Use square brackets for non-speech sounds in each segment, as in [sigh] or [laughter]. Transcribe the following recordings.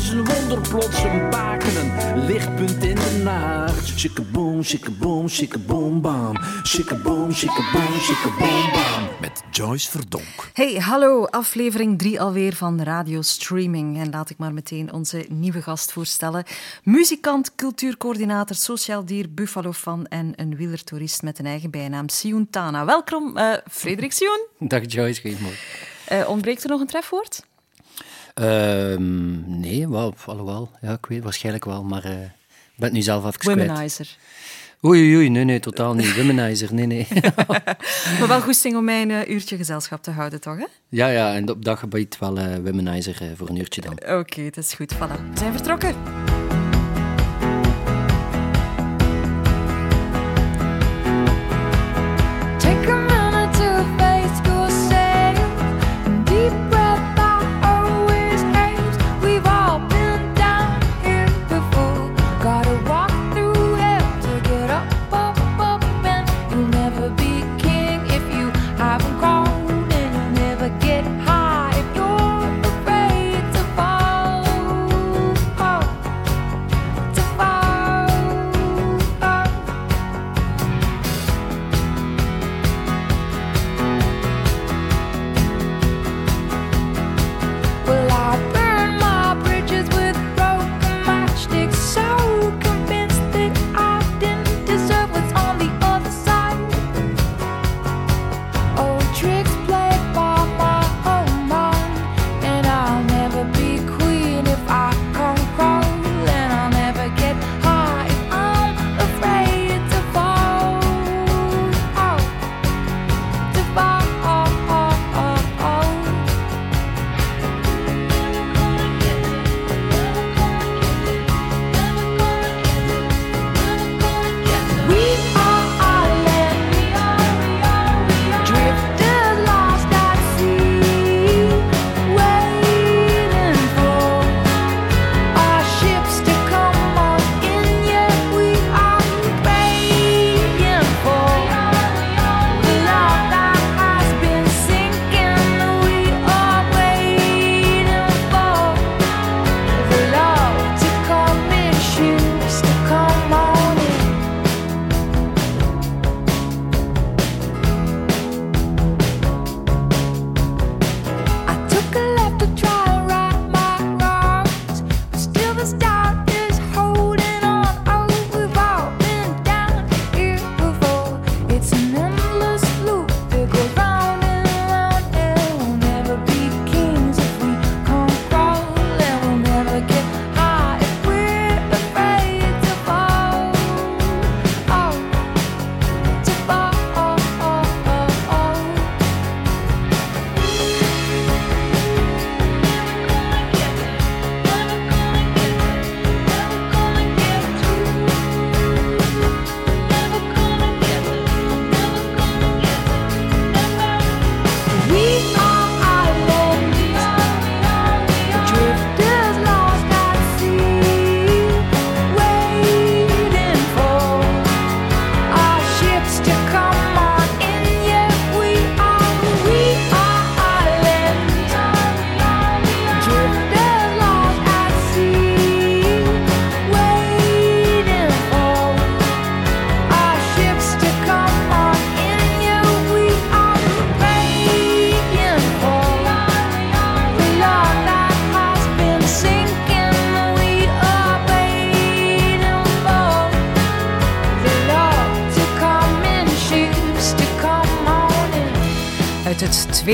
is een wonder, plots een baken, een lichtpunt in de nacht. Shikkaboom, shikkaboom, shikkaboom, bam. Shikkaboom, shikkaboom, shikkaboom, bam. Met Joyce Verdonk. Hey, hallo, aflevering 3 alweer van Radio Streaming. En laat ik maar meteen onze nieuwe gast voorstellen. Muzikant, cultuurcoördinator, sociaal dier, buffalo-fan en een wielertoerist met een eigen bijnaam, Sioen Tana. Welkom, uh, Frederik Sioen. [laughs] Dag Joyce, goedemorgen. Uh, ontbreekt er nog een trefwoord? Uh, nee, wel, alhoewel. Ja, ik weet waarschijnlijk wel, maar uh, ik ben het nu zelf even Womanizer. Oei, oei, oei, nee, nee, totaal niet. Womanizer, nee, nee. [laughs] maar wel goesting om mij een uh, uurtje gezelschap te houden, toch? Hè? Ja, ja, en op dat gebied wel uh, Womanizer voor een uurtje dan. Oké, okay, het is goed. Voilà. We zijn vertrokken.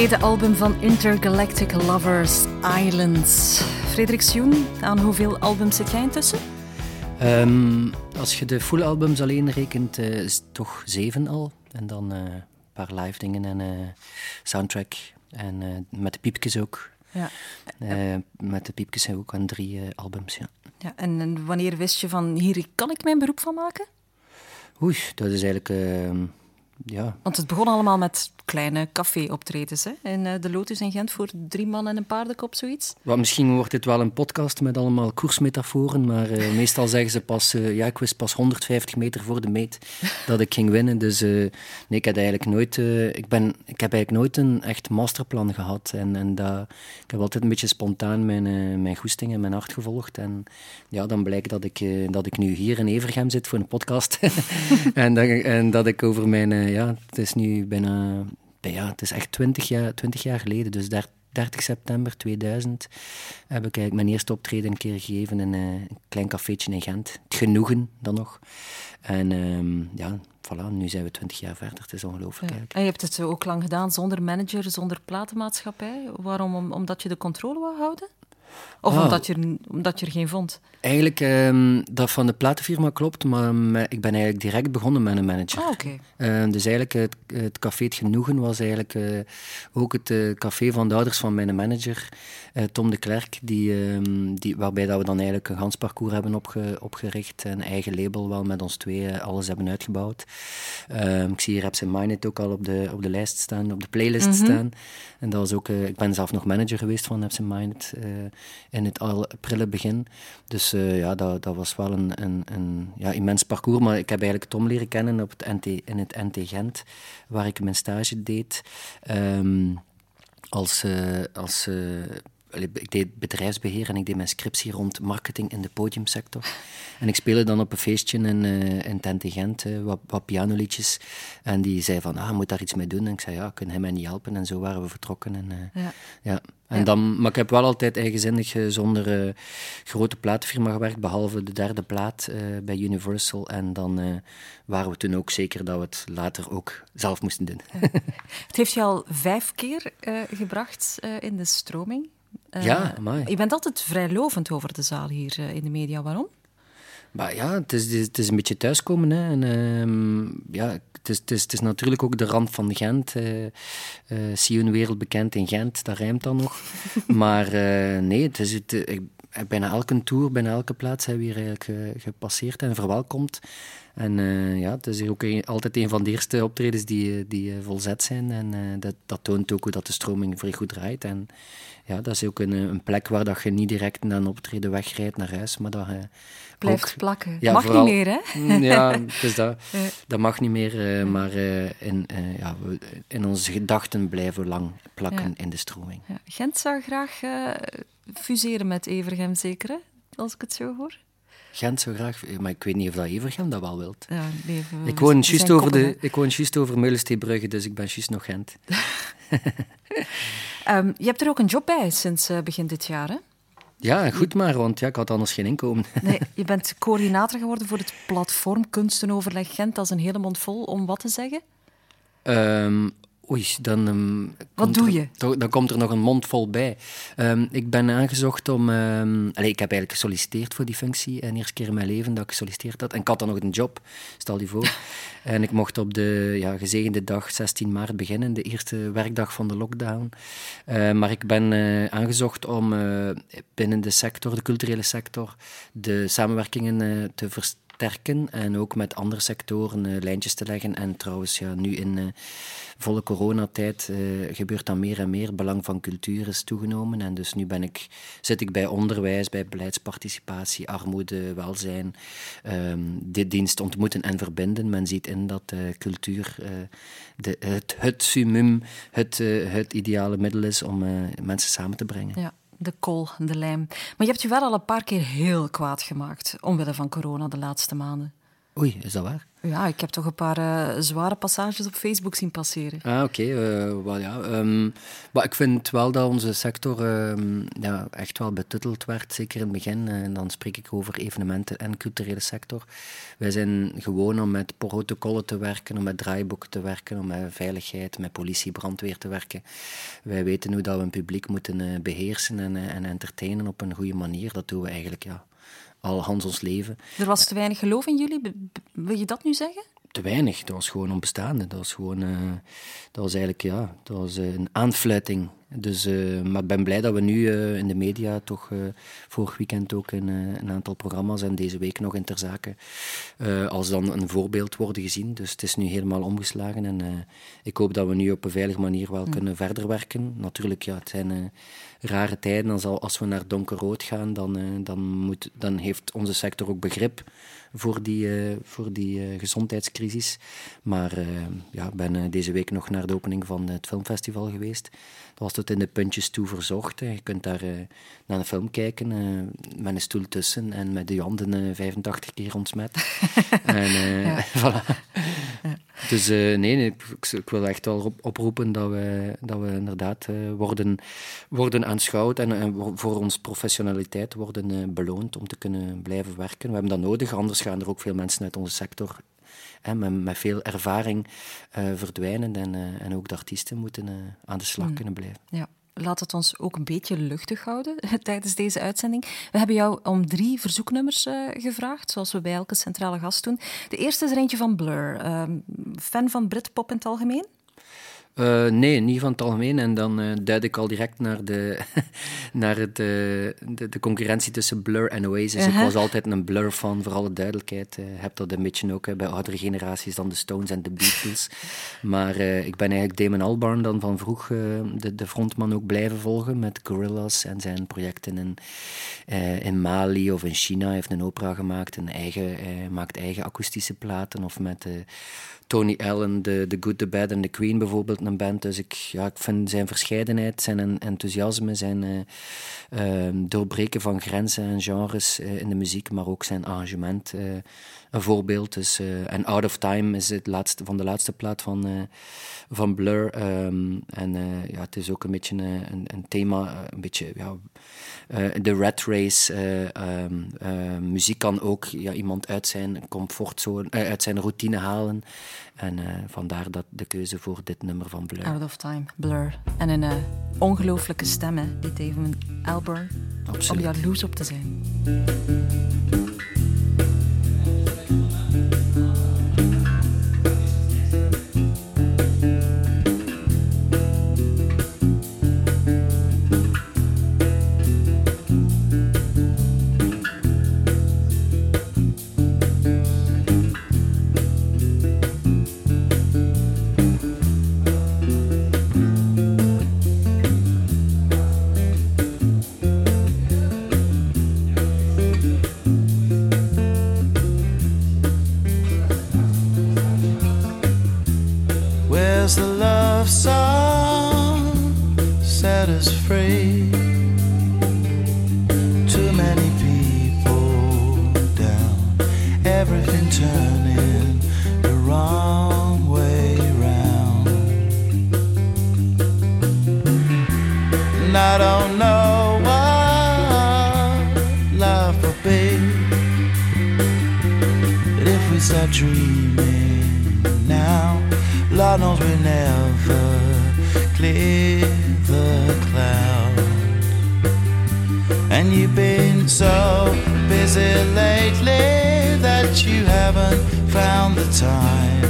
Tweede album van Intergalactic Lovers Islands. Frederik Sjoen, aan hoeveel albums zit jij intussen? Um, als je de full albums alleen rekent, uh, is het toch zeven al. En dan uh, een paar live dingen en uh, soundtrack. En met de piepjes ook. Ja. met de piepjes ook aan drie albums, ja. ja en, en, wanneer wist je van, hier kan ik mijn beroep van maken? Oei, dat is eigenlijk ehm, ja. Want het begon allemaal met kleine café-optredens hè? in de Lotus in Gent voor drie man en een paardenkop, zoiets. Well, misschien wordt dit wel een podcast met allemaal koersmetaforen, maar [laughs] meestal zeggen ze pas, ja, ik wist pas 150 meter voor de meet [laughs] dat ik ging winnen. Dus nee, ik heb eigenlijk nooit, ik ben, ik heb eigenlijk nooit een echt masterplan gehad. En, en dat, ik heb altijd een beetje spontaan mijn, mijn goesting en mijn hart gevolgd. En ja, dan blijkt dat ik, dat ik nu hier in Evergem zit voor een podcast. [laughs] en, dat, en dat ik over mijn, ja, het is nu bijna, ja, het is echt twintig jaar, 20 jaar geleden, dus 30 september 2000 heb ik eigenlijk mijn eerste optreden een keer gegeven in een klein cafeetje in Gent. Het genoegen dan nog. En um, ja, voilà, nu zijn we 20 jaar verder. Het is ongelooflijk. Ja. En je hebt het ook lang gedaan zonder manager, zonder platenmaatschappij. Waarom? omdat je de controle wou houden? Of ah. omdat, je, omdat je er geen vond? Eigenlijk, um, dat van de platenfirma klopt, maar ik ben eigenlijk direct begonnen met een manager. Oké. Uh, dus eigenlijk, het, het, Café Het Genoegen was eigenlijk uh, ook het uh, café van de ouders van mijn manager, eh, Tom de Klerk, die, um, die, waarbij dat we dan eigenlijk een gans parcours hebben opge, opgericht, een eigen label wel met ons twee alles hebben uitgebouwd. Ehm, ik zie hier Raps Minded ook al op de, op de lijst staan, op de playlist mm -hmm. staan. En dat was ook, ik ben zelf nog manager geweest van Raps Minded in het al prille begin. Dus ja, dat, dat was wel een, een, een ja, immens parcours. Maar ik heb eigenlijk Tom leren kennen op het NT, in het NT Gent, waar ik mijn stage deed. Um, als, uh, als uh, ik deed bedrijfsbeheer en ik deed mijn scriptie rond marketing in de podiumsector. [laughs] En ik speelde dan op een feestje in, uh, in Tente Gent, uh, wat, wat pianoliedjes. En die zei van, ah, moet daar iets mee doen. En ik zei, ja, kun hij mij niet helpen? En zo waren we vertrokken. En, uh, ja. ja. En dan, maar ik heb wel altijd eigenzinnig zonder grote platenfirma gewerkt, behalve de derde plaat bij Universal. En dan waren we toen ook zeker dat we het later ook zelf moesten doen. het heeft je al vijf keer gebracht in de stroming. Ja, maar. Je bent altijd vrij lovend over de zaal hier in de media. Waarom? Maar ja, het is, het is een beetje thuiskomen. Hè. En, uh, ja, het, is, het, is, het is natuurlijk ook de rand van Gent. Uh, uh, zie je een wereldbekend in Gent, dat rijmt dan nog. [laughs] maar uh, nee, het is het, ik, bijna elke tour, bijna elke plaats hebben we hier eigenlijk gepasseerd en verwelkomd. En uh, ja, het is ook altijd een van de eerste optredens die, die volzet zijn. En dat, dat toont ook hoe dat de stroming vrij goed draait. En ja, dat is ook een, een plek waar dat je niet direct na een optreden wegrijdt naar huis, maar dat blijft plakken. Ja, mag vooral, niet meer, hè? Mm, ja, [laughs] dus dat, dat mag niet meer. Uh, maar uh, in, uh, ja, we, in onze gedachten blijven lang plakken in de stroming. Ja. Gent zou graag fuseren met Evergem, zeker, hè? als ik het zo hoor. Gent zou graag, maar ik weet niet of dat Evergem dat wel wilt. Ja, nee, we, ik, woon juist over de, ik woon juist over Meulensteebrugge, dus ik ben juist nog Gent. um, [laughs] je hebt er ook een job bij sinds begin dit jaar, hè? Ja, goed maar, want ja, ik had anders geen inkomen. [laughs] Nee, je bent coördinator geworden voor het platform Kunstenoverleg Gent. Dat is een hele mond vol om wat te zeggen? Um, Oei, dan. Um, Wat doe je? Er, dan komt er nog een mond vol bij. Um, ik ben aangezocht om. Um, allez, ik heb eigenlijk gesolliciteerd voor die functie. En de eerste keer in mijn leven dat ik gesolliciteerd had. En ik had dan nog een job, stel je voor. [laughs] en ik mocht op de ja, gezegende dag 16 maart beginnen, de eerste werkdag van de lockdown. Uh, maar ik ben uh, aangezocht om uh, binnen de sector, de culturele sector, de samenwerkingen te versterken sterken en ook met andere sectoren uh, lijntjes te leggen. En trouwens, ja, nu in uh, volle coronatijd uh, gebeurt dat meer en meer. Belang van cultuur is toegenomen. En dus nu ben ik, zit ik bij onderwijs, bij beleidsparticipatie, armoede, welzijn, um, dit dienst ontmoeten en verbinden. Men ziet in dat cultuur de, het, het het, het ideale middel is om mensen samen te brengen. Ja de kool, de lijm. Maar je hebt je wel al een paar keer heel kwaad gemaakt omwille van corona de laatste maanden. Oei, is dat waar? Ja, ik heb toch een paar uh, zware passages op Facebook zien passeren. Ah, oké. Okay. Uh, well, ja. Um, maar ik vind wel dat onze sector um, ja, echt wel betutteld werd, zeker in het begin. En dan spreek ik over evenementen en culturele sector. Wij zijn gewoon om met protocollen te werken, om met draaiboeken te werken, om met veiligheid, met politie, brandweer te werken. Wij weten hoe dat we een publiek moeten beheersen en, en entertainen op een goede manier. Dat doen we eigenlijk, ja al Hans ons leven. Er was te weinig geloof in jullie, wil je dat nu zeggen? Te weinig, dat was gewoon onbestaande. Dat was gewoon, uh, dat was eigenlijk, ja, dat was een aanfluiting Dus, uh, maar ik ben blij dat we nu uh, in de media toch vorig weekend ook in, een aantal programma's en deze week nog in ter zake als dan een voorbeeld worden gezien. Dus het is nu helemaal omgeslagen en ik hoop dat we nu op een veilige manier wel mm. kunnen verder werken. Natuurlijk, ja, het zijn rare tijden. Als, als we naar donkerrood gaan, dan, dan, moet, dan heeft onze sector ook begrip voor die, uh, voor die uh, gezondheidscrisis. Maar ja, ik ben deze week nog naar de opening van het filmfestival geweest. Dat was tot in de puntjes toe verzocht. Je kunt daar naar een film kijken met een stoel tussen en met de handen 85 keer ontsmet. [laughs] en, ja. [laughs] voilà. Ja. Dus nee, ik, ik, wil echt wel oproepen dat we, dat we inderdaad worden, worden aanschouwd en, en voor onze professionaliteit worden beloond om te kunnen blijven werken. We hebben dat nodig, anders gaan er ook veel mensen uit onze sector hè, met, met, veel ervaring uh, verdwijnen. En, uh, en ook de artiesten moeten uh, aan de slag mm. kunnen blijven. Ja. Laat het ons ook een beetje luchtig houden [laughs] tijdens deze uitzending. We hebben jou om drie verzoeknummers gevraagd, zoals we bij elke centrale gast doen. De eerste is er eentje van Blur. Ehm, fan van Britpop in het algemeen? Uh, nee, niet van het algemeen. En dan uh, duid ik al direct naar de, [laughs] naar het, uh, de, de, concurrentie tussen Blur en Oasis. -huh. Ik was altijd een Blur fan, voor alle duidelijkheid. heb dat een beetje ook bij oudere generaties dan de Stones en de Beatles. [laughs] maar ik ben eigenlijk Damon Albarn dan van vroeg, de, de frontman, ook blijven volgen met Gorillaz en zijn projecten in, in Mali of in China. Hij heeft een opera gemaakt, een eigen, maakt eigen akoestische platen. Of met Tony Allen, de, The Good, The Bad and The Queen bijvoorbeeld een band. Dus ik, ja, ik vind zijn verscheidenheid, zijn enthousiasme, zijn uh, doorbreken van grenzen en genres uh, in de muziek, maar ook zijn arrangement een voorbeeld. Dus, en Out of Time is het laatste, van de laatste plaat van, van Blur. Um, en ja, het is ook een beetje een, een thema, een beetje... Ja, de rat race, um, muziek kan ook ja, iemand uit zijn comfortzone, uit zijn routine halen. En vandaar dat de keuze voor dit nummer van Blur. Out of Time, Blur. En een ongelooflijke stem, hè, die David Albarn. Om jaloers op te zijn. found the time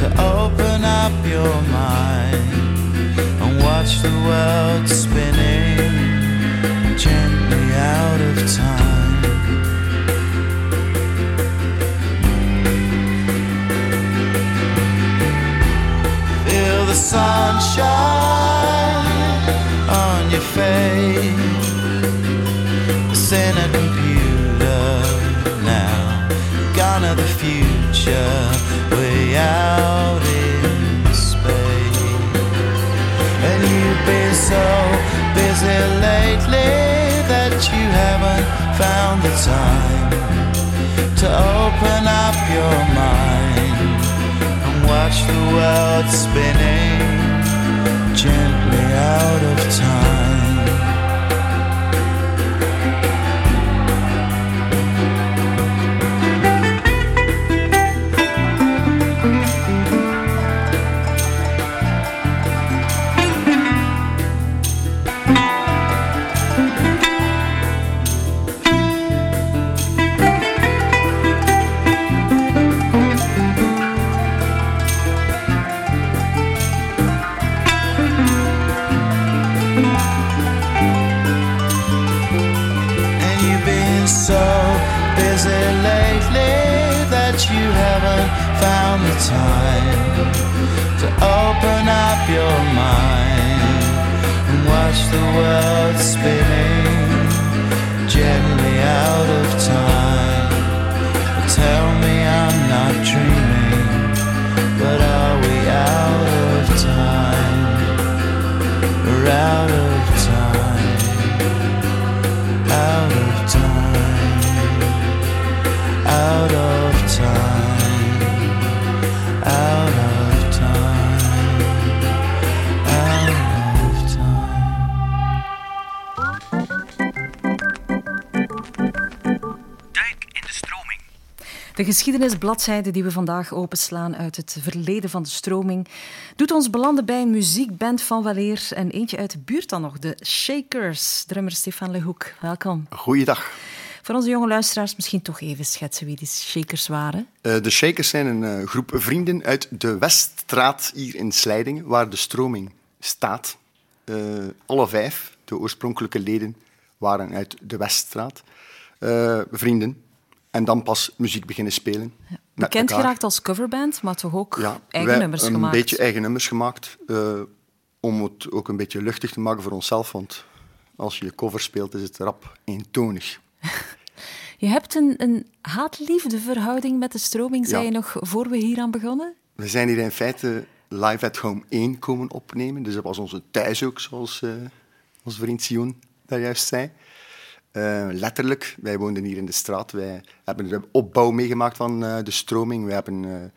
to open up your mind and watch the world spinning gently out of time. Feel the sunshine. so busy lately that you haven't found the time to open up your mind and watch the world spinning gently out of time. World De geschiedenisbladzijde die we vandaag openslaan uit het verleden van de stroming doet ons belanden bij een muziekband van weleer en eentje uit de buurt dan nog, de Shakers. Drummer Stefan Lehoek, welkom. Goeiedag. Voor onze jonge luisteraars misschien toch even schetsen wie die Shakers waren. Eh, de Shakers zijn een eh, groep vrienden uit de Weststraat hier in Slijdingen, waar de stroming staat. Eh, alle vijf, de oorspronkelijke leden, waren uit de Weststraat. Vrienden. En dan pas muziek beginnen spelen. met Bekend elkaar. geraakt als coverband, maar toch ook Ja, eigen nummers een gemaakt. beetje eigen nummers gemaakt. eh, om het ook een beetje luchtig te maken voor onszelf. Want als je cover speelt, is het rap eentonig. [laughs] Je hebt een, een haat-liefde verhouding met de stroming, zei Ja. je nog voor we hier aan begonnen? We zijn hier in feite live at home 1 komen opnemen. Dus dat was onze thuis ook, zoals eh onze vriend Sion daar juist zei. Eh, letterlijk, wij woonden hier in de straat. Wij hebben de opbouw meegemaakt van eh, de stroming. We hebben eh,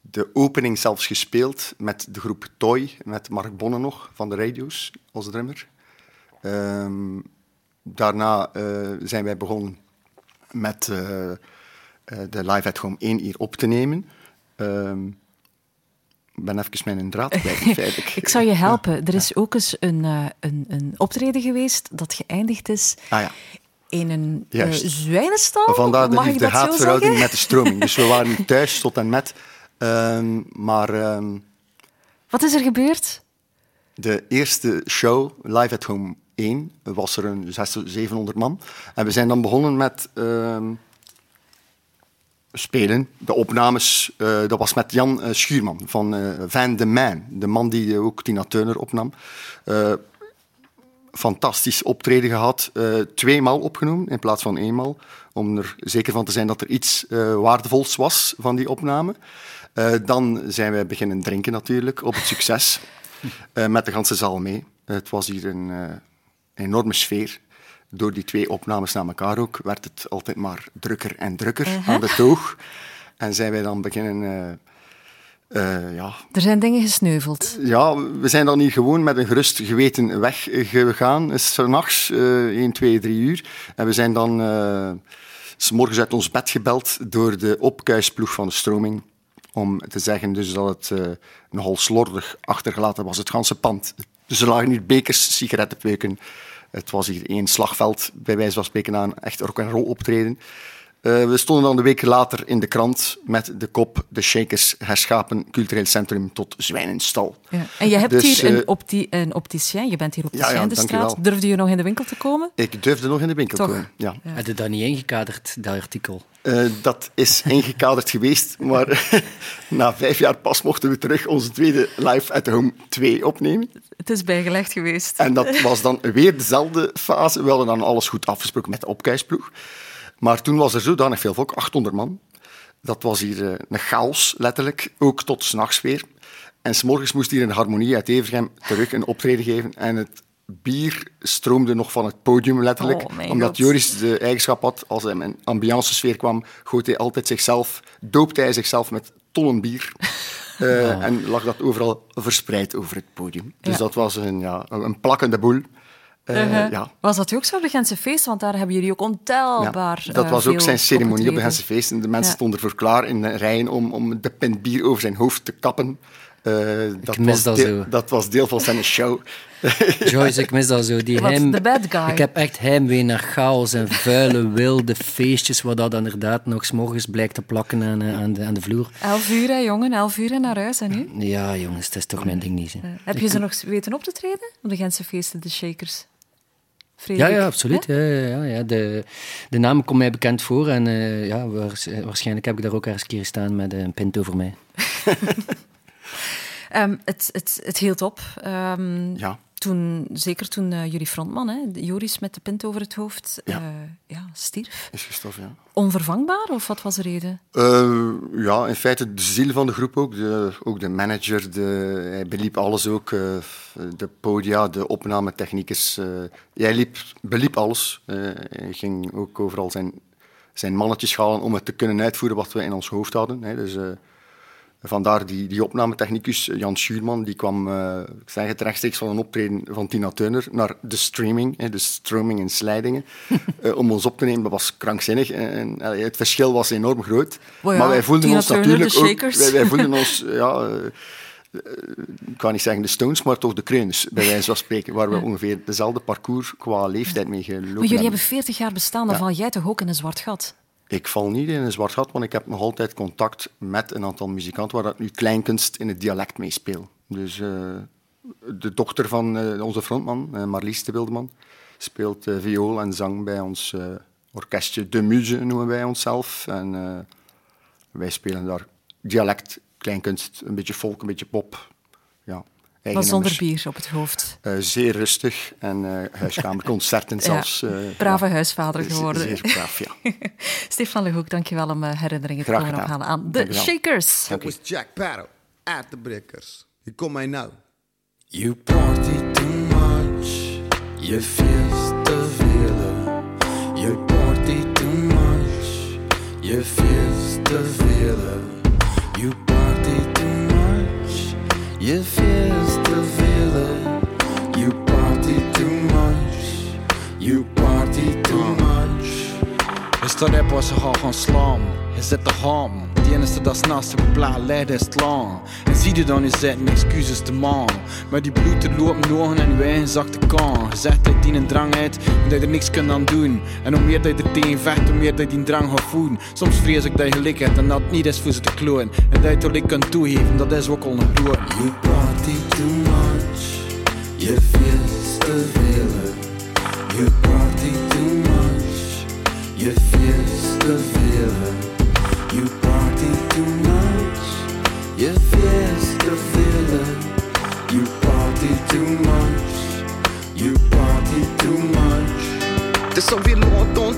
de opening zelfs gespeeld met de groep Toy, met Mark Bonne nog van de radio's als drummer. Ehm, daarna zijn wij begonnen met de Live at Home 1 hier op te nemen. Ehm, ben even mijn draad kwijt, feitelijk. [laughs] Ik zou je helpen. Er is ook eens een, eh, een, een optreden geweest dat geëindigd is Ah ja, in een Juist. zwijnenstal. vandaar de liefde-haatverhouding met de stroming. Dus we [laughs] waren thuis tot en met. Ehm, maar ehm, Wat is er gebeurd? de eerste show, Live at Home 1, was er een 600, 700 man. En we zijn dan begonnen met ehm, spelen. De opnames, eh, dat was met Jan eh, Schuurman van eh, Van de Man, de man die ook Tina Turner opnam. Fantastisch optreden gehad. eh tweemaal opgenomen in plaats van eenmaal. Om er zeker van te zijn dat er iets waardevols was van die opname. Dan zijn wij beginnen drinken natuurlijk op het succes. [laughs] Met de ganse zaal mee. het was hier een enorme sfeer. Door die twee opnames na elkaar ook werd het altijd maar drukker en drukker aan de toog. En zijn wij dan beginnen... eh, eh, ja, Er zijn dingen gesneuveld. ja, we zijn dan hier gewoon met een gerust geweten weggegaan. S'nachts, uh, 1, 2, 3 uur. En we zijn dan uh, s morgens uit ons bed gebeld door de opkuisploeg van de stroming. Om te zeggen dus dat het uh, nogal slordig achtergelaten was, het ganse pand. Dus er lagen hier bekers, sigarettenpeuken. Het was hier één slagveld, bij wijze van spreken, aan echt rock'n'roll optreden. Uh, we stonden dan de week later in de krant met de kop De Shakers herschapen cultureel centrum tot zwijnenstal. Ja. En je hebt dus, hier uh, een, opti een opticien, je bent hier opticien ja, ja, de straat. Durfde je nog in de winkel te komen? Ik durfde nog in de winkel te komen, ja. ja. Had je dat niet ingekaderd, dat artikel? Uh, dat is ingekaderd [laughs] geweest, maar [laughs] na vijf jaar pas mochten we terug onze tweede Live at Home 2 opnemen. Het is bijgelegd geweest. En dat was dan weer dezelfde fase. We hadden dan alles goed afgesproken met de opkuisploeg. Maar toen was er zodanig veel volk, 800 man. Dat was hier uh, een chaos, letterlijk. Ook tot s'nachts weer. En s'morgens moest hier een harmonie uit Evergem terug een optreden geven. En het bier stroomde nog van het podium, letterlijk. Oh, omdat God. Joris de eigenschap had, als hij in een ambiance sfeer kwam, goot hij altijd zichzelf, doopte hij zichzelf met tonnen bier. Uh, [laughs] oh. En lag dat overal verspreid over het podium. Dus ja. dat was een, ja, een plakkende boel. Uh, uh-huh. ja. Was dat ook zo op de Gentse feesten? Want daar hebben jullie ook ontelbaar ja, Dat was uh, ook zijn ceremonie op de Gentse feesten. De mensen ja. stonden ervoor klaar in rijen om, om de pint bier over zijn hoofd te kappen. Uh, dat, was dat, deel, dat was deel van zijn show. [laughs] Joyce, ik mis dat zo. Die heim, the bad guy. Ik heb echt heimwee naar chaos en vuile, wilde feestjes, waar dat inderdaad nog s morgens blijkt te plakken aan, aan, de, aan de vloer. Elf uur, hè, jongen. Elf uur en naar huis, en nu? Ja, jongens, dat is toch mijn ding niet. Uh, heb je ik... ze nog weten op te treden? Op de Gentse feesten, de Shakers? Frederik, ja, ja, absoluut. Ja? Ja, ja, de, de naam komt mij bekend voor. En uh, ja, waarschijnlijk heb ik daar ook ergens een keer staan met een pint over mij. [laughs] Ehm, het, het, het hield op. Ehm, Ja. Toen, zeker toen eh, jullie frontman, hè, Joris met de pint over het hoofd, Ja. eh, ja, stierf. Is gestorven, ja. Onvervangbaar, of wat was de reden? Eh, ja, in feite de ziel van de groep ook. De, ook de manager, de, hij beliep alles ook. de podia, de opnametechniekers. eh hij liep, beliep alles. Hij ging ook overal zijn, zijn mannetjes halen om het te kunnen uitvoeren wat we in ons hoofd hadden. Hè. Dus, vandaar die, die opnametechnicus, Jan Schuurman, die kwam eh, ik zeg het, rechtstreeks van een optreden van Tina Turner naar de streaming, hè, de stroming en slijdingen, [laughs] eh, om ons op te nemen. Dat was krankzinnig. En, en, eh, het verschil was enorm groot. Oh ja, maar wij voelden Tina ons Turner, natuurlijk ook... Wij, wij voelden [laughs] ons, ja... eh, eh, ik kan niet zeggen de Stones, maar toch de Kreuns, bij wijze van spreken, waar we ongeveer dezelfde parcours qua leeftijd mee gelopen Maar jullie hebben. hebben 40 jaar bestaan, dan Ja. val jij toch ook in een zwart gat? Ik val niet in een zwart gat, want ik heb nog altijd contact met een aantal muzikanten waar dat nu kleinkunst in het dialect meespeelt. Dus eh, de dochter van eh, onze frontman, eh, Marlies de Wildeman, speelt viool en zang bij ons orkestje De Muze, noemen wij onszelf. En wij spelen daar dialect, kleinkunst, een beetje folk, een beetje pop. Ja, Maar zonder nummers. bier op het hoofd. Eh, zeer rustig en eh, huiskamerconcerten [laughs] zelfs. eh, Brave ja. huisvader Zeer- geworden. Zeer braaf, ja. [laughs] Stefan Lehoek, dankjewel om eh, herinneringen te komen ophalen aan de. Shakers. Dat was Jack Barrow, uit de Breakers. Hier kom mij nou. You party too much, you feel te veel. You party too much, you feel te veel. You party too much, you feel you party too much. Is dat rap ze gaan gaan slaan? Is het de ham? Die enige dat naast de blauw leidt is het lang. En zie je dan, je zet excuses te man. Maar die bloed er loopt nog en je eigen zakte kan. Je zegt dat die een drang heeft en dat je er niks kunt aan doen. En hoe meer dat je er tegen vecht, hoe meer dat je die drang gaat voelen. Soms vrees ik dat je gelijk hebt en dat het niet is voor ze te kloon. En dat je het wel kunt toegeven, dat is ook al een groot. You party too much, you feel te veel. You party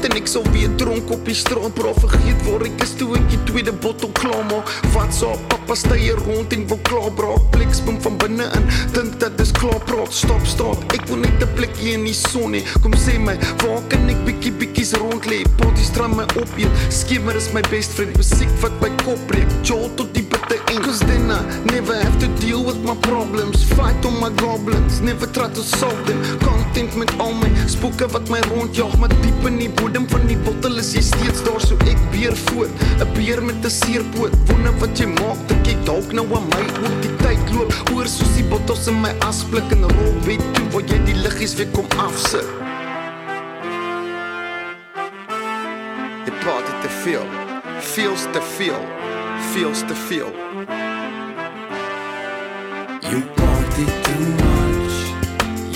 aand en ek sal weer dronk op die straat bra vergeet waar ek is toe ek die tweede bottel klaar maak. Wat so pappa stye rond en wil klaar bra bliksboom van binne in dink dat dis klaar praat stop stop ek wil net 'n plekkie in die son hê kom sê my waar kan ek bietjie bietjies rond lê potties dra my op eet skemer is my best friend musiek wat my kop breek, Joel tot die bitter end. Cause then I never have to deal with my problems. Fight on my goblins, never try to solve them. Content met al my spoken wat my rondjaag Maar diep in die bodem van die bottel is jy steeds daar. So ek beer voort, een beer met een seerpoot. Wonder wat jy maak, druk jy dalk nou aan my ook Die tyd loop, oor soos die bottels in my asblik En rol weet toe, waar jy die liggies weer kom afsit. Jy praat dit te veel, feels te veel, feels te veel You party too much,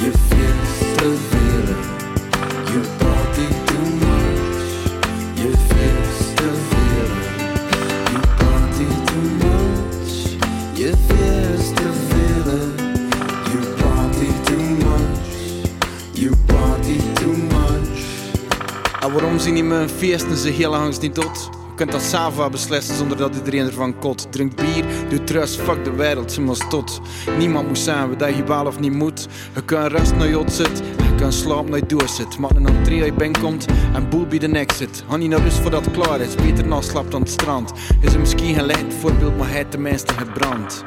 you feel te veel. You party too much, you feel te veel. You party too much, you feel te veel. You party too much, you party too much. En waarom zien die mijn feesten ze heel langs niet tot? Kunt dat Sava beslissen zonder dat iedereen ervan kot. Drink bier, doe trust, fuck de wereld, ze maar tot. Niemand moet zijn wat je wel of niet moet. Je kunt rust naar jot zit, je kunt slaap naar je doos zit. Maar een entree uit binnenkomt en boel bij de zit. Ga niet naar rust voordat het klaar is, beter na slaapt aan het strand. Is er misschien geen licht voorbeeld, maar hij tenminste gebrand.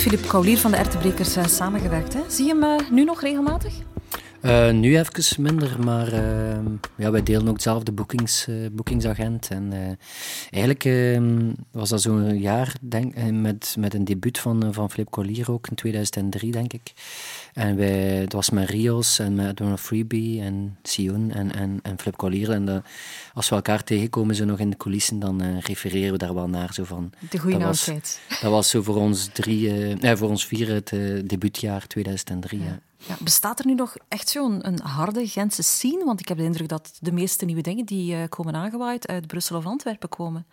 Filip Kaulier van de Ertebrekers uh, samengewerkt. Hè? Zie je hem uh, nu nog regelmatig? Uh, nu even minder, maar uh, ja, wij delen ook hetzelfde boekings, uh, boekingsagent. En eigenlijk ehm, was dat zo'n jaar denk, met, met een debuut van, van Flip Collier ook in 2003, denk ik. En wij, het was met Rios en met Donald Freebie en Sion en, en, en Flip Collier. En als we elkaar tegenkomen zo nog in de coulissen, dan refereren we daar wel naar. Zo van, de goede dat was, dat was zo voor ons, drie, voor ons vier het debuutjaar 2003. Ja. Ja. Ja, bestaat er nu nog echt zo'n harde Gentse scene? Want ik heb de indruk dat de meeste nieuwe dingen die uh, komen aangewaaid uit Brussel of Antwerpen komen.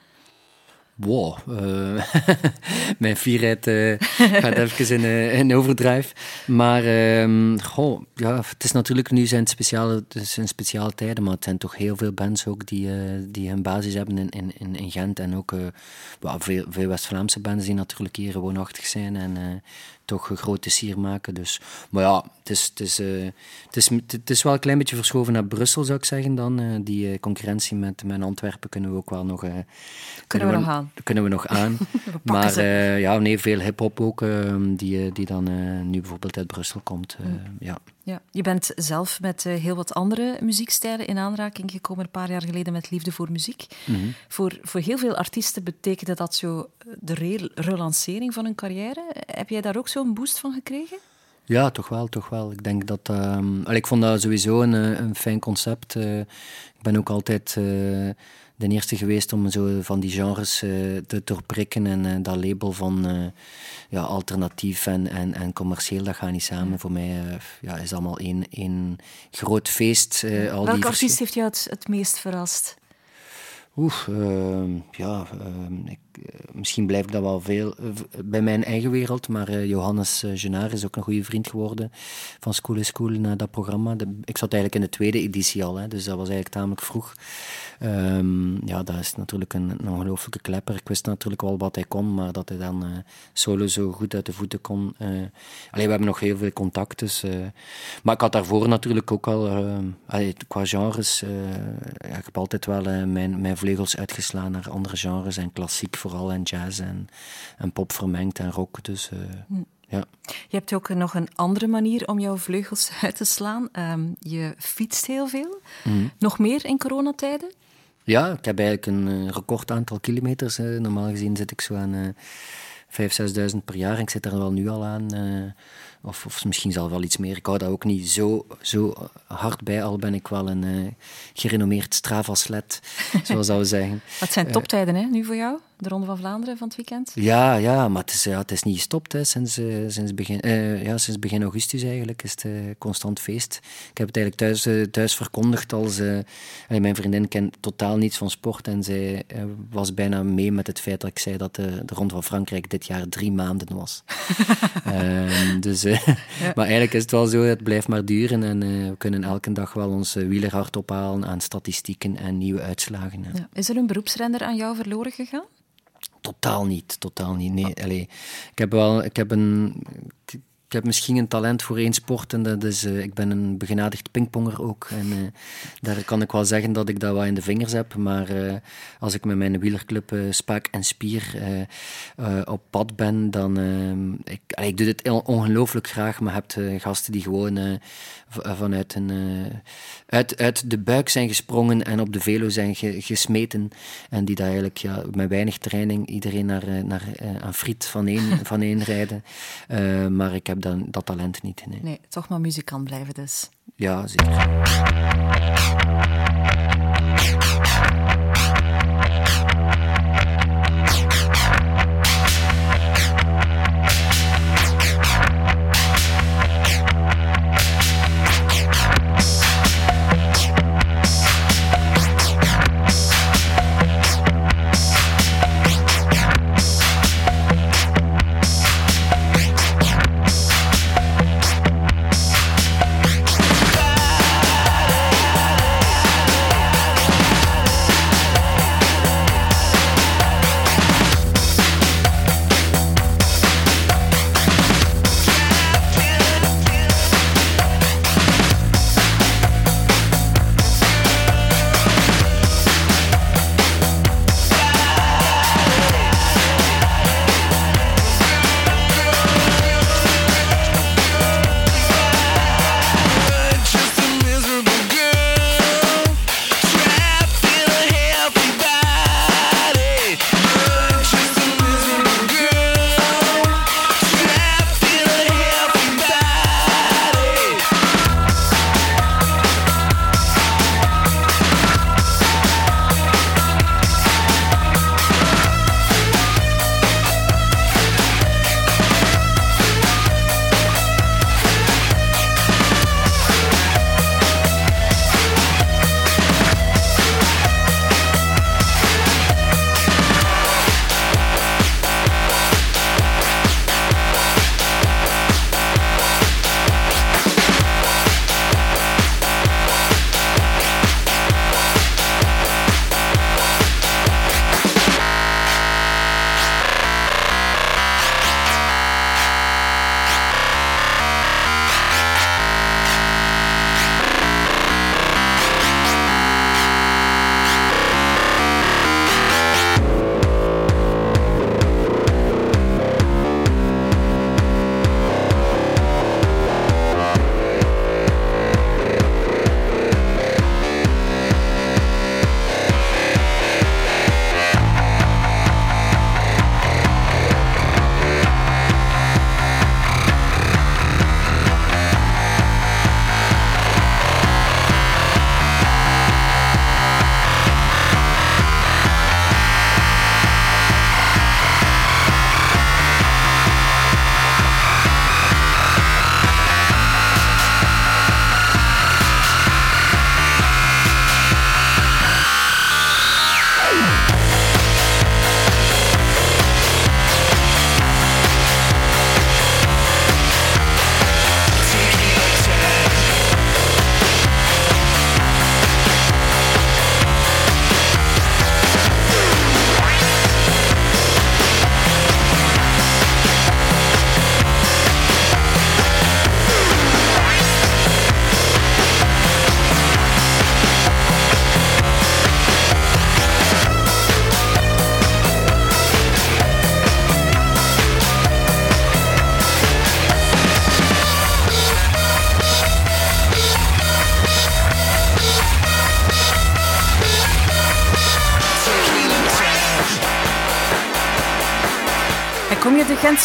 Wow, uh, [laughs] mijn fierheid uh, gaat [laughs] even in, in overdrive. Maar uh, goh, ja, het is natuurlijk nu zijn speciale, zijn speciale tijden, maar het zijn toch heel veel bands ook die, die hun basis hebben in, in, in Gent. En ook veel, veel West-Vlaamse bands die natuurlijk hier woonachtig zijn en toch een grote sier maken. Dus, maar ja, het is, het, is, uh, het, is, het is wel een klein beetje verschoven naar Brussel, zou ik zeggen dan. Uh, die uh, concurrentie met, met Antwerpen kunnen we ook wel nog... kunnen, kunnen we, nog aan. Kunnen we nog [laughs] aan. maar ja, nee, veel hip-hop ook, ehm, die, die dan nu bijvoorbeeld uit Brussel komt. Mm. ja. Ja, je bent zelf met heel wat andere muziekstijlen in aanraking gekomen een paar jaar geleden met Liefde voor Muziek. Mm -hmm. voor, voor heel veel artiesten betekende dat zo de re relancering van hun carrière. Heb jij daar ook zo'n boost van gekregen? Ja, toch wel, toch wel. Ik denk dat... Um, ik vond dat sowieso een, een fijn concept. Uh, ik ben ook altijd... De eerste geweest om zo van die genres uh, te doorprikken. En uh, dat label van uh, ja, alternatief en, en, en commercieel, dat gaat niet samen. Voor mij ja, is allemaal één, één groot feest. al Welke die artiest heeft jou het, het meest verrast? Oeh, ehm, ja, ehm, ik, eh, misschien blijf ik dat wel veel eh, bij mijn eigen wereld, maar uh, Johannes Genaar is ook een goede vriend geworden van School is School na dat programma. ik zat eigenlijk in de tweede editie al, hè, dus dat was eigenlijk tamelijk vroeg. Um, ja, dat is natuurlijk een, een, klepper. Ik wist natuurlijk wel wat hij kon, maar dat hij dan solo zo goed uit de voeten kon. Uh, allee, we hebben nog heel veel contact, dus, maar ik had daarvoor natuurlijk ook al, qua genres, ik heb altijd wel mijn, mijn vleugels uitgeslaan naar andere genres en klassiek vooral en jazz en, en pop vermengd en rock. Dus hm. ja. Je hebt ook nog een andere manier om jouw vleugels [laughs] uit te slaan. Um, je fietst heel veel. Mm. Nog meer in coronatijden? Ja, ik heb eigenlijk een record aantal kilometers. Normaal gezien zit ik zo aan uh, 5.000, 6.000 per jaar. Ik zit er wel nu al aan. Uh, of, of misschien zelf wel iets meer. Ik hou dat ook niet zo, zo hard bij, al ben ik wel een uh, gerenommeerd Strava-slet, [laughs] zoals dat we zeggen. Wat zijn toptijden hè, nu voor jou? De Ronde van Vlaanderen van het weekend? Ja, ja maar het is, ja, het is niet gestopt hè. Sinds, uh, sinds, begin, uh, ja, sinds begin augustus eigenlijk is het uh, constant feest. Ik heb het eigenlijk thuis, thuis verkondigd als... mijn vriendin kent totaal niets van sport en zij was bijna mee met het feit dat ik zei dat de, de Ronde van Frankrijk dit jaar drie maanden was. [laughs] Ehm, dus, ja. Maar eigenlijk is het wel zo, het blijft maar duren en we kunnen elke dag wel ons wielerhard ophalen aan statistieken en nieuwe uitslagen. Ja. Is er een beroepsrenner aan jou verloren gegaan? Totaal niet, totaal niet. Nee, allee, ik heb wel, ik heb een, ik heb misschien een talent voor één sport en dat is, uh, ik ben een begenadigd pingponger ook. En uh, daar kan ik wel zeggen dat ik dat wel in de vingers heb. Maar uh, als ik met mijn wielerclub Spaak en Spier op pad ben, dan... ik, ik doe dit ongelooflijk graag, maar je hebt gasten die gewoon vanuit, een, uit, uit de buik zijn gesprongen en op de velo zijn ge, gesmeten. En die daar eigenlijk ja, met weinig training iedereen naar, naar, aan friet van één, [laughs] van één rijden. maar ik heb dan, dat talent niet. Nee. nee, toch maar muzikant blijven dus. Ja, zeker.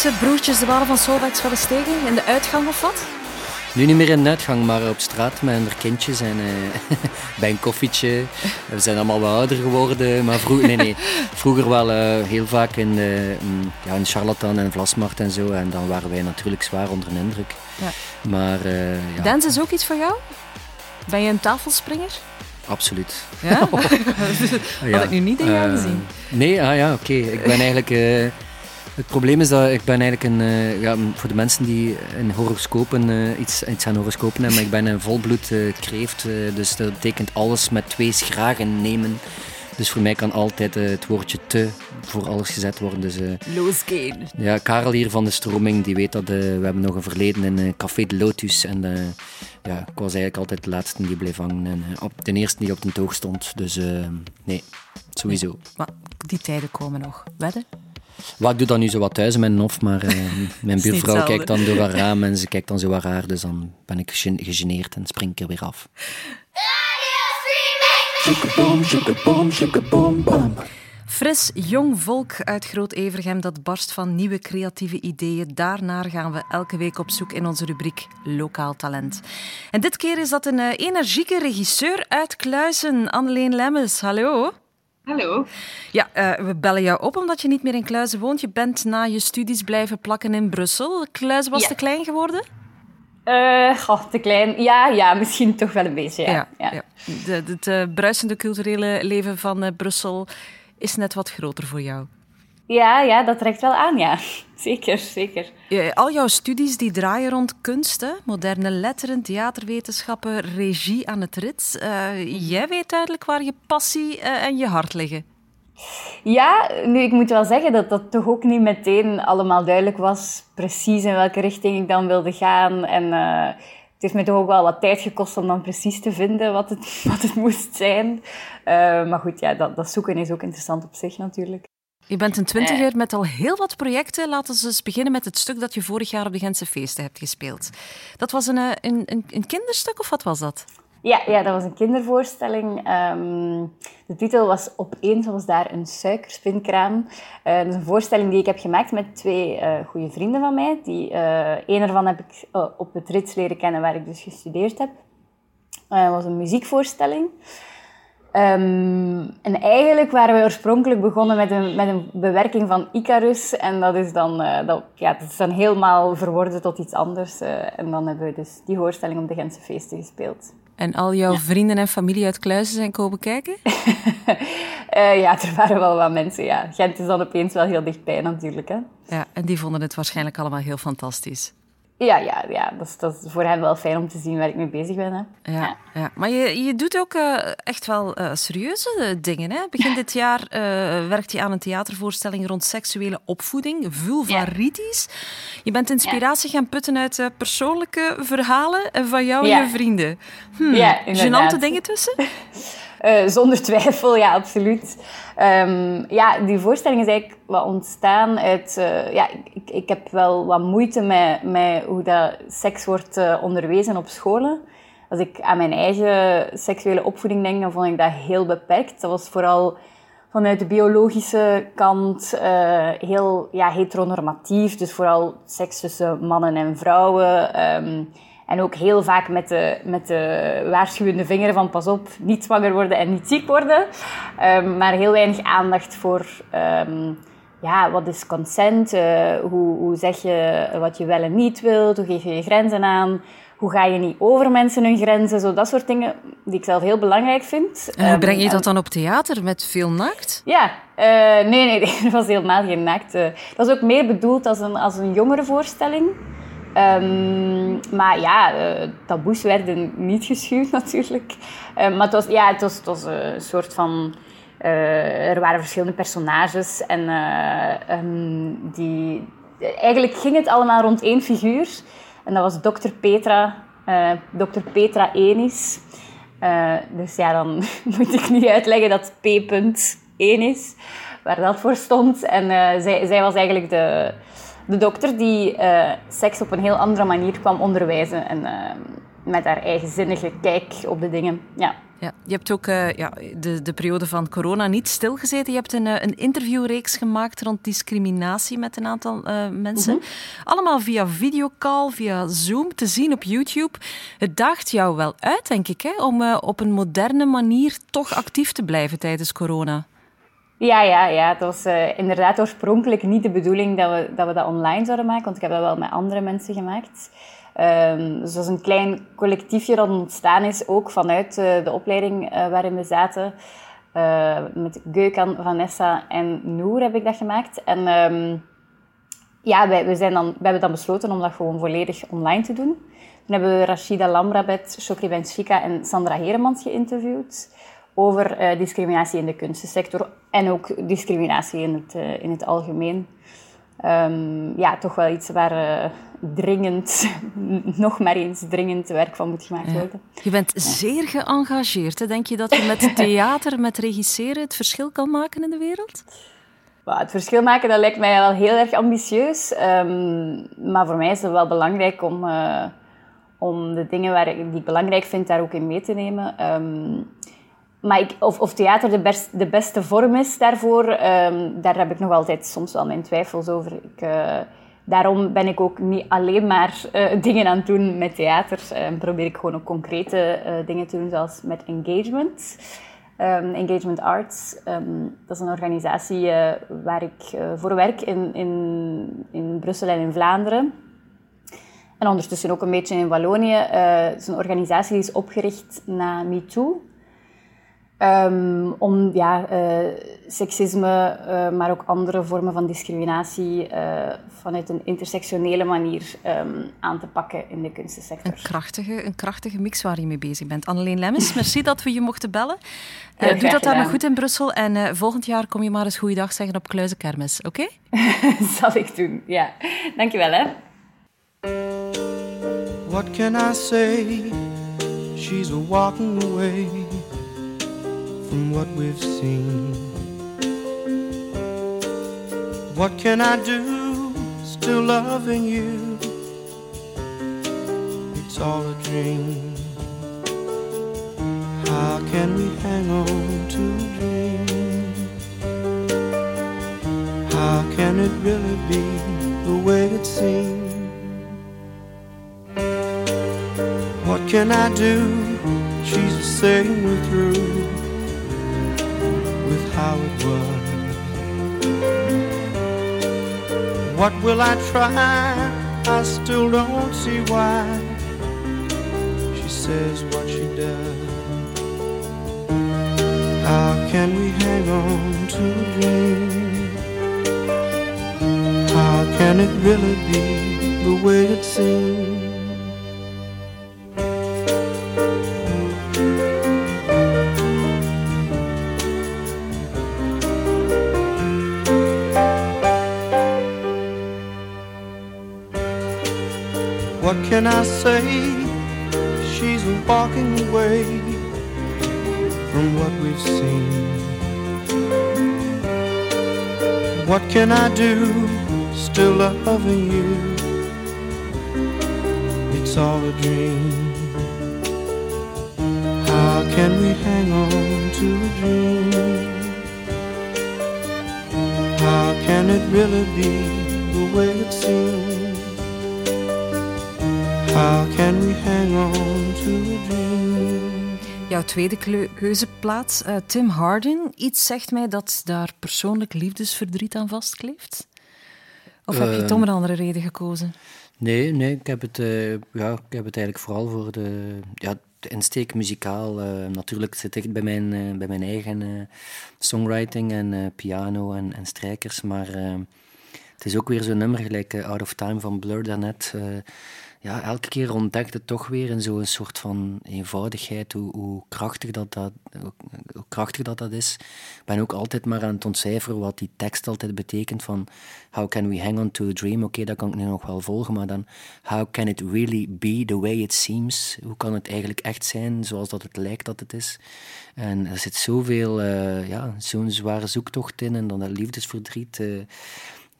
De broertjes de Walen van Solwax wel eens tegen? In de uitgang of wat? Nu niet meer in de uitgang, maar op straat met hun kindjes en uh, [laughs] bij een koffietje. We zijn allemaal wat ouder geworden, maar vroeger, nee, nee, [laughs] vroeger wel uh, heel vaak in, uh, ja, in Charlatan en Vlasmarkt en zo. En dan waren wij natuurlijk zwaar onder een indruk. Ja. Maar, ja. Dance is ook iets voor jou? Ben je een tafelspringer? Absoluut. Ja? [laughs] Had ik nu niet in jou gezien. Nee, ah ja, oké. Okay. Ik ben eigenlijk het probleem is dat ik ben eigenlijk een, uh, ja, voor de mensen die in horoscopen uh, iets, iets aan horoscopen hebben, maar ik ben een volbloed uh, kreeft. dus dat betekent alles met twee schragen nemen. Dus voor mij kan altijd het woordje te voor alles gezet worden. Dus, Losgehen. Ja, Karel hier van de stroming, die weet dat we hebben nog een verleden in Café de Lotus. En ja, ik was eigenlijk altijd de laatste die bleef hangen. En op, de eerste die op de toog stond. Dus nee, sowieso. Nee, maar die tijden komen nog. Wedden? Wat, ik doe dan nu zo wat thuis in mijn hof, maar [laughs] uh, mijn buurvrouw kijkt dan door haar raam en ze kijkt dan zo wat raar, dus dan ben ik gegeneerd en spring ik er weer af. Fris, jong volk uit Groot-Evergem dat barst van nieuwe creatieve ideeën. Daarnaar gaan we elke week op zoek in onze rubriek Lokaal Talent. En dit keer is dat een uh, energieke regisseur uit Kluisen, Anneleen Lemmens. Hallo. Hallo. Ja, uh, we bellen jou op omdat je niet meer in Kluizen woont. Je bent na je studies blijven plakken in Brussel. Kluizen was te klein geworden? Uh, te klein. Ja, ja, misschien toch wel een beetje. Ja. ja, ja. De, het uh, bruisende culturele leven van uh, Brussel is net wat groter voor jou. Ja, ja, dat trekt wel aan, ja. [laughs] Zeker, zeker. al jouw studies die draaien rond kunst, moderne letteren, theaterwetenschappen, regie aan het rit. Uh, jij weet duidelijk waar je passie uh, en je hart liggen. Ja, nu ik moet wel zeggen dat dat toch ook niet meteen allemaal duidelijk was, precies in welke richting ik dan wilde gaan. En uh, het heeft me toch ook wel wat tijd gekost om dan precies te vinden wat het, [laughs] wat het moest zijn. maar goed, ja, dat, dat zoeken is ook interessant op zich natuurlijk. Je bent een twintiger uh, met al heel wat projecten. Laten we eens beginnen met het stuk dat je vorig jaar op de Gentse Feesten hebt gespeeld. Dat was een, een, een, een kinderstuk of wat was dat? Ja, ja dat was een kindervoorstelling. Um, de titel was Opeens was daar een suikerspinkraam. Uh, dat is een voorstelling die ik heb gemaakt met twee uh, goede vrienden van mij. Die, uh, een ervan heb ik op het Rits leren kennen waar ik dus gestudeerd heb. Het was een muziekvoorstelling. Um, en eigenlijk waren we oorspronkelijk begonnen met een, met een bewerking van Icarus. En dat is dan, uh, dat, ja, dat is dan helemaal verworden tot iets anders. Uh, en dan hebben we dus die voorstelling op de Gentse feesten gespeeld. En al jouw ja. vrienden en familie uit Kluizen zijn komen kijken? uh, [laughs] ja, er waren wel wat mensen, ja. Gent is dan opeens wel heel dichtbij natuurlijk, hè. Ja, en die vonden het waarschijnlijk allemaal heel fantastisch. Ja, ja, ja dat, is, dat is voor hen wel fijn om te zien waar ik mee bezig ben. Hè. Ja, ja. maar je, je doet ook uh, echt wel uh, serieuze dingen. Hè? Begin dit jaar uh, werkt je aan een theatervoorstelling rond seksuele opvoeding, vulvaritis. Ja. Je bent inspiratie gaan putten uit persoonlijke verhalen van jou en je vrienden. Ja, Genante dingen tussen? [laughs] Uh, zonder twijfel, ja, absoluut. Um, ja, die voorstelling is eigenlijk wat ontstaan uit... Uh, ja, ik, ik heb wel wat moeite met, hoe dat seks wordt uh, onderwezen op scholen. Als ik aan mijn eigen seksuele opvoeding denk, dan vond ik dat heel beperkt. Dat was vooral vanuit de biologische kant heel ja, heteronormatief. Dus vooral seks tussen mannen en vrouwen... Um, en ook heel vaak met de, met de waarschuwende vinger van pas op, niet zwanger worden en niet ziek worden. Um, maar heel weinig aandacht voor um, ja, wat is consent, uh, hoe, hoe zeg je wat je wel en niet wilt, hoe geef je je grenzen aan, hoe ga je niet over mensen hun grenzen, zo dat soort dingen die ik zelf heel belangrijk vind. En hoe breng je dat dan op theater, met veel naakt? Ja, uh, nee, nee, dat [laughs] was helemaal geen naakt. Uh, dat is ook meer bedoeld als een, als een jongere voorstelling. Um, maar ja, uh, taboes werden niet geschuwd [laughs] natuurlijk. Um, maar het was, ja, het was, het was een soort van... Uh, er waren verschillende personages en um, die... Eigenlijk ging het allemaal rond één figuur. En dat was dokter Petra, dokter Petra Enis. dus ja, dan [laughs] moet ik niet uitleggen dat P.1 is, waar dat voor stond. En zij, zij was eigenlijk de de dokter die uh, seks op een heel andere manier kwam onderwijzen. En uh, met haar eigenzinnige kijk op de dingen. Ja. Ja, je hebt ook uh, ja, de, de periode van corona niet stilgezeten. Je hebt een, een interviewreeks gemaakt rond discriminatie met een aantal uh, mensen. Mm -hmm. Allemaal via videocall, via Zoom, te zien op YouTube. Het daagt jou wel uit, denk ik, hè, om uh, op een moderne manier toch actief te blijven tijdens corona. Ja, ja, ja. Het was uh, inderdaad oorspronkelijk niet de bedoeling dat we, dat online zouden maken, want ik heb dat wel met andere mensen gemaakt. Um, dus dat is een klein collectiefje dat ontstaan is, ook vanuit uh, de opleiding uh, waarin we zaten. met Geukan, Vanessa en Noor heb ik dat gemaakt. En um, ja, wij, we, zijn dan, we hebben dan besloten om dat gewoon volledig online te doen. Toen hebben we Rashida Lamrabet, Shokri Benchika en Sandra Heremans geïnterviewd over uh, discriminatie in de kunstensector en ook discriminatie in het, uh, in het algemeen. Um, ja, toch wel iets waar uh, dringend, [laughs] nog maar eens dringend werk van moet gemaakt worden. Ja. Je bent zeer geëngageerd. Hè? Denk je dat je met [laughs] theater, met regisseren het verschil kan maken in de wereld? Well, het verschil maken, dat lijkt mij wel heel erg ambitieus. Um, maar voor mij is het wel belangrijk om, om de dingen waar ik, die ik belangrijk vind, daar ook in mee te nemen. Um, maar of, of, theater de, de, beste vorm is daarvoor, um, daar heb ik nog altijd soms wel mijn twijfels over. Ik, uh, daarom ben ik ook niet alleen maar uh, [laughs] dingen aan het doen met theater. Um, probeer ik gewoon ook concrete uh, dingen te doen, zoals met Engagement. Um, Engagement Arts, dat is een organisatie waar ik voor werk in, in, in Brussel en in Vlaanderen. En ondertussen ook een beetje in Wallonië. Het is een organisatie die is opgericht na MeToo. Um, om ja, uh, seksisme, uh, maar ook andere vormen van discriminatie uh, vanuit een intersectionele manier um, aan te pakken in de kunstensector. Een krachtige, een krachtige mix waar je mee bezig bent. Anneleen Lemmens, [laughs] merci dat we je mochten bellen. doe dat daar nog goed in Brussel en volgend jaar kom je maar eens goeiedag zeggen op Kluizenkermis, oké? Okay? [laughs] Zal ik doen, ja. Dankjewel, hè. What can I say? She's walking away. From what we've seen. What can I do? Still loving you. It's all a dream. How can we hang on to a dream? How can it really be the way it seems? What can I do? She's saying we're through how it was. What will I try? I still don't see why she says what she does. How can we hang on to a dream? How can it really be the way it seems? Do? Still loving you. It's all a dream. Tweede keuzeplaats, uh, Tim Harden. Iets zegt mij dat daar persoonlijk liefdesverdriet aan vastkleeft? Of heb je uh, toch een andere reden gekozen? Nee, nee ik, heb het, uh, ja, ik heb het eigenlijk vooral voor de, ja, de insteek muzikaal. natuurlijk zit ik bij mijn, bij mijn eigen songwriting en piano en, en strijkers, maar het is ook weer zo'n nummer gelijk Out of Time van Blur daarnet ja, elke keer ontdekt het toch weer in zo'n soort van eenvoudigheid hoe, hoe, krachtig dat dat, hoe, krachtig dat dat is. Ik ben ook altijd maar aan het ontcijferen wat die tekst altijd betekent van how can we hang on to a dream? Oké, dat kan ik nu nog wel volgen, maar dan how can it really be the way it seems? Hoe kan het eigenlijk echt zijn zoals dat het lijkt dat het is? En er zit zoveel, uh, ja, zo'n zware zoektocht in en dan dat liefdesverdriet... Uh,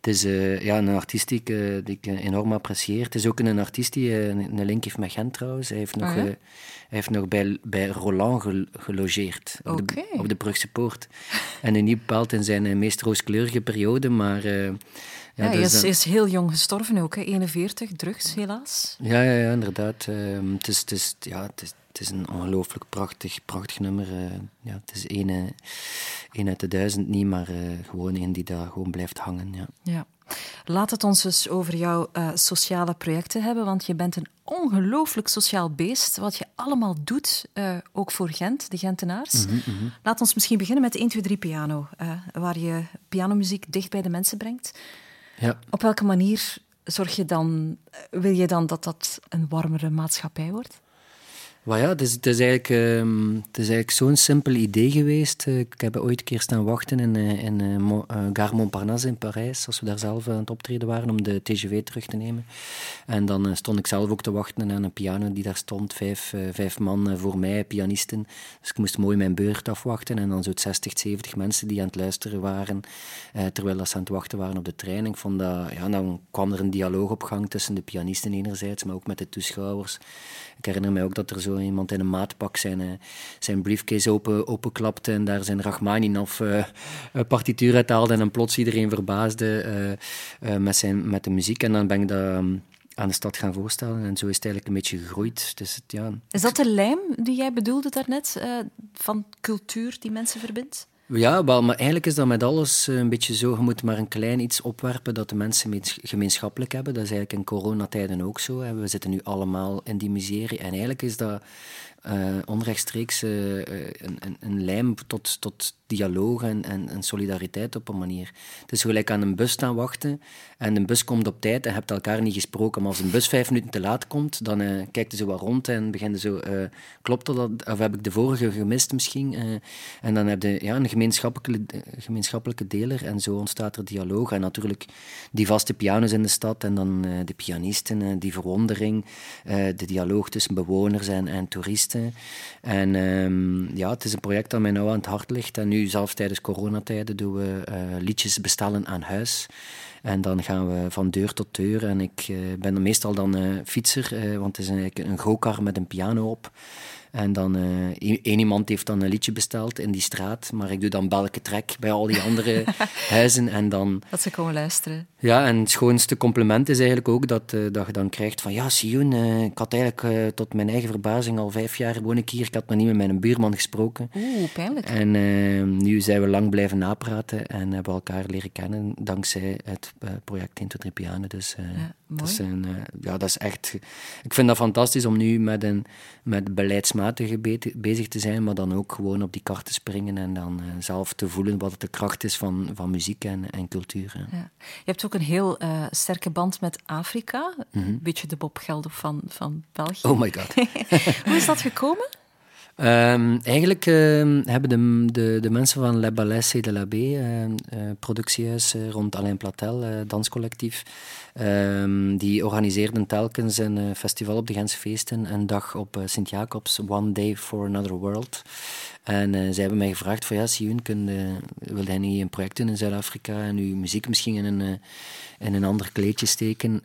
het is uh, ja, een artiest die ik, uh, die ik enorm apprecieer. Het is ook een artiest die uh, een link heeft met Gent trouwens. Hij heeft nog, Ah, ja? hij heeft nog bij, bij Roland gel- gelogeerd. Op, de, op de Brugse Poort. En niet bepaald in zijn meest rooskleurige periode, maar... Ja, ja, hij is, is heel jong gestorven ook, hè? 41, drugs helaas. ja, ja, ja inderdaad. Ehm, het, is, het, is, ja, het, is, het is een ongelooflijk prachtig, prachtig nummer. eh. ja, het is één, eh, één uit de duizend niet, maar eh, gewoon één die daar gewoon blijft hangen. Ja. Ja. Laat het ons eens over jouw sociale projecten hebben, want je bent een ongelooflijk sociaal beest. Wat je allemaal doet, ook voor Gent, de Gentenaars. Mhm, mhm. Laat ons misschien beginnen met 1, 2, 3 piano, waar je pianomuziek dicht bij de mensen brengt. Ja. Op welke manier zorg je dan, wil je dan dat dat een warmere maatschappij wordt? Maar ja, het is, eigenlijk, ehm, eigenlijk zo'n simpel idee geweest. Eh, ik heb ooit een keer staan wachten in, eh, in eh, Gare Montparnasse in Parijs, als we daar zelf aan het optreden waren, om de TGV terug te nemen. En dan stond ik zelf ook te wachten aan een piano die daar stond, vijf, vijf man voor mij, pianisten. Dus ik moest mooi mijn beurt afwachten en dan zo'n 60, 70 mensen die aan het luisteren waren, terwijl dat ze aan het wachten waren op de trein. Ik dat, ja, dan kwam er een dialoog op gang tussen de pianisten enerzijds, maar ook met de toeschouwers. Ik herinner mij ook dat er zo iemand in een maatpak zijn, eh, zijn briefcase open, openklapte en daar zijn Rachmaninov eh partituur uithaalde en dan plots iedereen verbaasde eh, met, zijn, met de muziek. En dan ben ik dat ehm, aan de stad gaan voorstellen en zo is het eigenlijk een beetje gegroeid. Dus het, ja, Is dat de lijm die jij bedoelde daarnet, eh van cultuur die mensen verbindt? Ja, wel, maar eigenlijk is dat met alles eh, een beetje zo. Je moet maar een klein iets opwerpen dat de mensen meens- gemeenschappelijk hebben. Dat is eigenlijk in coronatijden ook zo. We zitten nu allemaal in die miserie. En eigenlijk is dat eh, onrechtstreeks eh, eh, een, een, een lijm tot, tot dialoog en, en, solidariteit op een manier. Het is gelijk aan een bus staan wachten en de bus komt op tijd en hebt elkaar niet gesproken. Maar als een bus vijf minuten te laat komt, dan eh kijkt zo wat rond en begint je zo... klopt dat? Of heb ik de vorige gemist misschien? En dan heb je ja, een gemeenschappelijke, gemeenschappelijke deler en zo ontstaat er dialoog. En natuurlijk die vaste pianos in de stad en dan de pianisten, die verwondering, de dialoog tussen bewoners en, en toeristen. En ehm, ja, het is een project dat mij nou aan het hart ligt. En nu, zelfs tijdens coronatijden, doen we eh, liedjes bestellen aan huis. En dan gaan we van deur tot deur. En ik eh, ben meestal dan fietser, eh, want het is eigenlijk een go-kar met een piano op. En dan, eh, één iemand heeft dan een liedje besteld in die straat, maar ik doe dan belke trek bij al die andere [laughs] huizen. En dan, Dat ze komen luisteren. ja, en het schoonste compliment is eigenlijk ook dat, eh, dat je dan krijgt van ja, Sioen, eh, ik had eigenlijk tot mijn eigen verbazing al vijf jaar woon ik hier, ik had nog niet met mijn buurman gesproken. Oeh, pijnlijk. En eh, nu zijn we lang blijven napraten en hebben elkaar leren kennen dankzij het project Into Drie Piano. Dus eh, dat, een, eh, ja, dat is echt... Ik vind dat fantastisch om nu met, een, met beleidsmatige be- bezig te zijn, maar dan ook gewoon op die kar te springen en dan eh, zelf te voelen wat de kracht is van, van muziek en, en cultuur. Ja. Je hebt ook een heel eh, sterke band met Afrika. Mhm. Een beetje de Bob Geldof van, van België. Oh my god. [laughs] Hoe is dat gekomen? Ehm, eigenlijk ehm, hebben de, de, de mensen van Le Ballet C de la B, eh, productiehuis eh, rond Alain Platel, eh, danscollectief, die organiseerden telkens een festival op de Gentse Feesten, een dag op Sint-Jacobs, One Day for Another World. En zij hebben mij gevraagd van ja, je- wil jij niet een project doen in Zuid-Afrika en uw muziek misschien in een, een ander kleedje steken?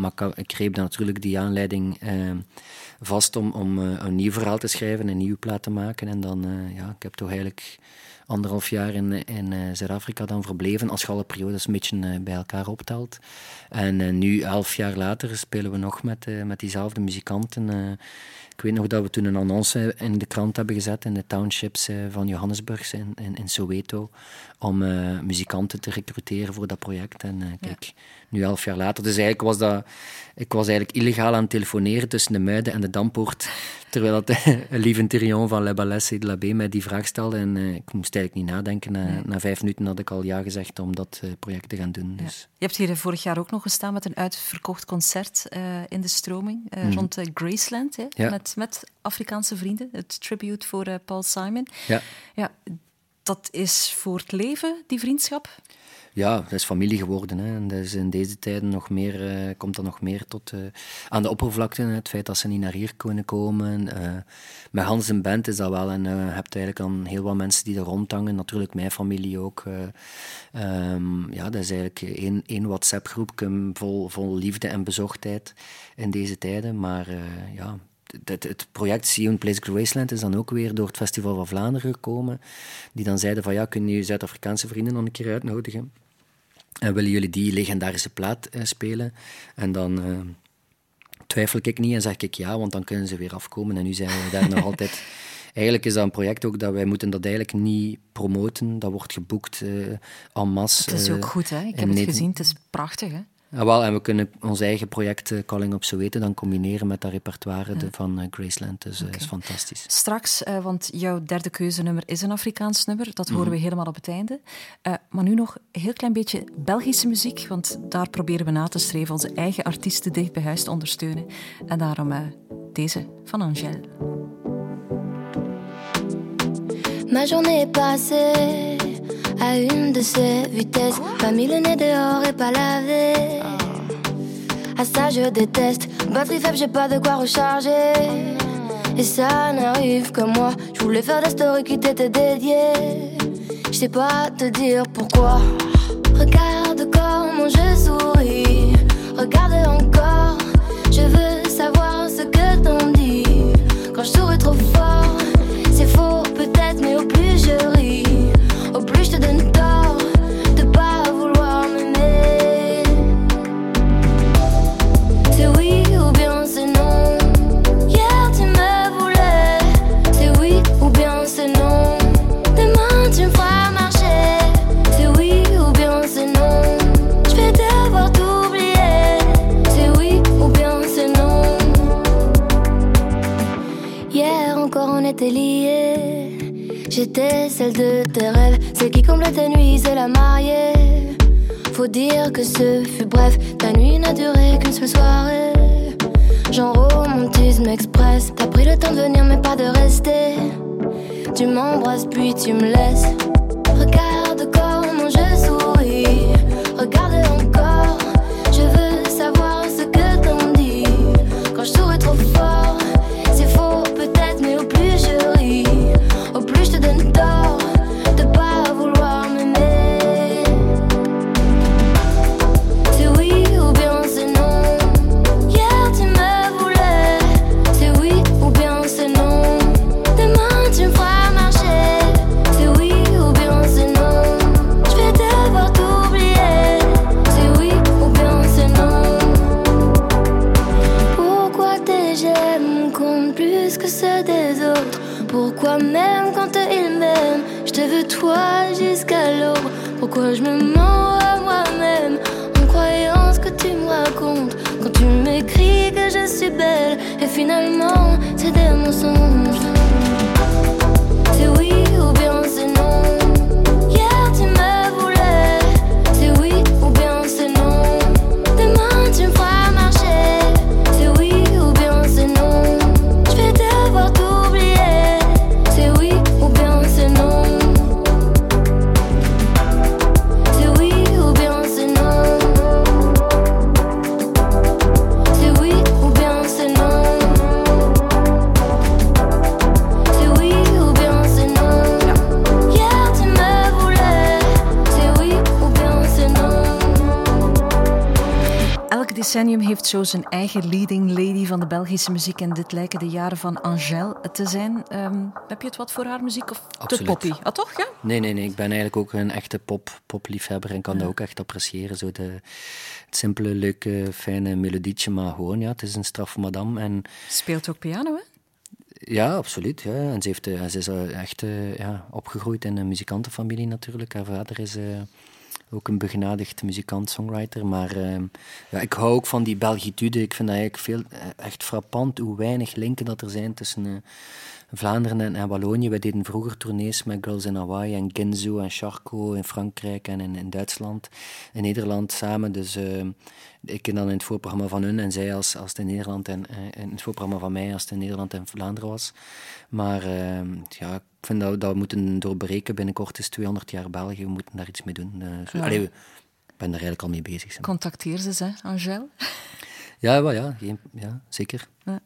Maar ik, greep dan natuurlijk die aanleiding vast om, om eh, een nieuw verhaal te schrijven, een nieuwe plaat te maken. En dan, eh, ja, ik heb toch eigenlijk anderhalf jaar in, in eh, Zuid-Afrika dan verbleven, als je alle periodes een beetje bij elkaar optelt. En nu, elf jaar later, spelen we nog met, met diezelfde muzikanten. Ik weet nog dat we toen een annonce in de krant hebben gezet in de townships eh, van Johannesburg in, in, in Soweto, om eh, muzikanten te recruteren voor dat project. En eh, kijk, nu elf jaar later. Dus eigenlijk was dat... Ik was eigenlijk illegaal aan het telefoneren tussen de Muiden en de Dampoort, [laughs] terwijl dat lieve Therion van Le Ballet de la B mij die vraag stelde. En ik moest eigenlijk niet nadenken. Na, Nee. na vijf minuten had ik al ja gezegd om dat project te gaan doen. Dus. Je hebt hier vorig jaar ook nog gestaan met een uitverkocht concert in de stroming Mhm. rond Graceland. Hè, Ja. met, met Afrikaanse vrienden. Het tribute voor eh, Paul Simon. Ja. Ja, dat is voor het leven, die vriendschap? Ja, dat is familie geworden. Hè. En dat is in deze tijden nog meer, uh, komt dat nog meer tot uh, aan de oppervlakte. Het feit dat ze niet naar hier kunnen komen. Met Hans en Bent is dat wel. En je hebt eigenlijk dan heel wat mensen die er rondhangen. Natuurlijk mijn familie ook. Um, ja, dat is eigenlijk één, één WhatsApp-groep vol, vol liefde en bezochtheid in deze tijden. Maar ja, het, het project Sion Place Graceland is dan ook weer door het Festival van Vlaanderen gekomen. Die dan zeiden van ja, kunnen je Zuid-Afrikaanse vrienden nog een keer uitnodigen? En willen jullie die legendarische plaat uh, spelen? En dan uh, twijfel ik niet en zeg ik ja, want dan kunnen ze weer afkomen. En nu zijn we daar nog [laughs] altijd. Eigenlijk is dat een project ook dat wij moeten dat eigenlijk niet promoten. Dat wordt geboekt uh, en masse. Het is ook goed, hè? Ik heb het gezien. Het is prachtig, hè? Ja, wel, en we kunnen ons eigen project uh, Calling op Soweto dan combineren met dat repertoire ja. de, van uh, Graceland. Dus dat okay. is fantastisch. Straks, uh, want jouw derde keuzenummer is een Afrikaans nummer. Dat horen mm. we helemaal op het einde. maar nu nog een heel klein beetje Belgische muziek, want daar proberen we na te streven onze eigen artiesten dicht bij huis te ondersteunen. En daarom deze van Angèle. Ma journée est passée à une de ces vitesses. Pas mis le nez dehors et pas lavé. À ça je déteste. Batterie faible, j'ai pas de quoi recharger. Et ça n'arrive que moi. Je voulais faire des stories qui t'étaient dédiées. Je sais pas te dire pourquoi. Regarde comment je souris. Regarde encore. Je veux savoir decennium heeft zo zijn eigen leading lady van de Belgische muziek. En dit lijken de jaren van Angèle te zijn. Ehm, heb je het wat voor haar muziek of te Absoluut. poppy? Ah, toch? Ja? Nee, nee, nee. Ik ben eigenlijk ook een echte pop, popliefhebber en kan dat ook echt appreciëren. Zo de, het simpele, leuke, fijne melodietje, maar gewoon, ja, het is een straffe madame. En Speelt ook piano, hè? ja, absoluut. Ja. En ze, heeft, eh, ze is eh, echt eh, ja, opgegroeid in een muzikantenfamilie natuurlijk. Haar vader is ook een begenadigd muzikant-songwriter. Maar eh, ja, ik hou ook van die Belgitude. Ik vind dat eigenlijk veel, eh, echt frappant hoe weinig linken dat er zijn tussen eh, Vlaanderen en, en Wallonië. We deden vroeger tournees met Girls in Hawaii en Ginzo en Charco in Frankrijk en in, in Duitsland. In Nederland samen. Dus eh, ik dan in het voorprogramma van hun en zij als, als het in Nederland en in het voorprogramma van mij als het in Nederland en Vlaanderen was. Maar eh, ja, ik vind dat, dat we moeten doorbreken. Binnenkort is 200 jaar België, we moeten daar iets mee doen. Zo, Ja. allee, ik ben daar eigenlijk al mee bezig. Contacteer ze, hè, Angèle. [laughs] Ja, wel, ja, geen- ja, zeker. Ja.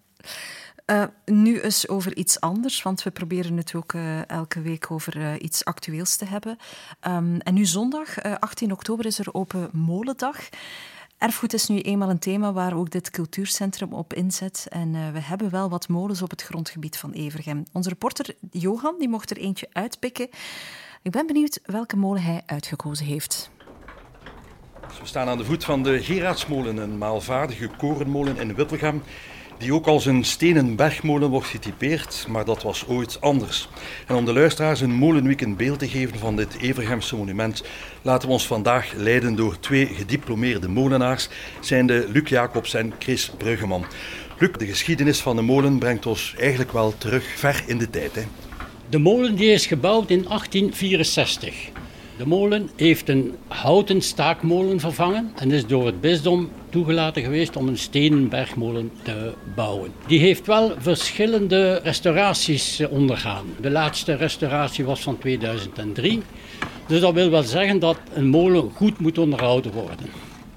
Eh, nu eens over iets anders, want we proberen het ook eh, elke week over eh, iets actueels te hebben. Ehm, en nu zondag, eh, 18 oktober, is er Open Molendag. Erfgoed is nu eenmaal een thema waar ook dit cultuurcentrum op inzet. En eh, we hebben wel wat molens op het grondgebied van Evergem. Onze reporter Johan die mocht er eentje uitpikken. Ik ben benieuwd welke molen hij uitgekozen heeft. We staan aan de voet van de Gerardsmolen, een maalvaardige korenmolen in Wippelgem, die ook als een stenen bergmolen wordt getypeerd, maar dat was ooit anders. En om de luisteraars een molenweek beeld te geven van dit Evergemse monument, laten we ons vandaag leiden door twee gediplomeerde molenaars, zijn de Luc Jacobs en Chris Bruggeman. Luc, de geschiedenis van de molen brengt ons eigenlijk wel terug ver in de tijd. Hè? De molen die is gebouwd in 1864. De molen heeft een houten staakmolen vervangen en is door het bisdom toegelaten geweest om een stenen bergmolen te bouwen. Die heeft wel verschillende restauraties eh, ondergaan. De laatste restauratie was van 2003. Dus dat wil wel zeggen dat een molen goed moet onderhouden worden.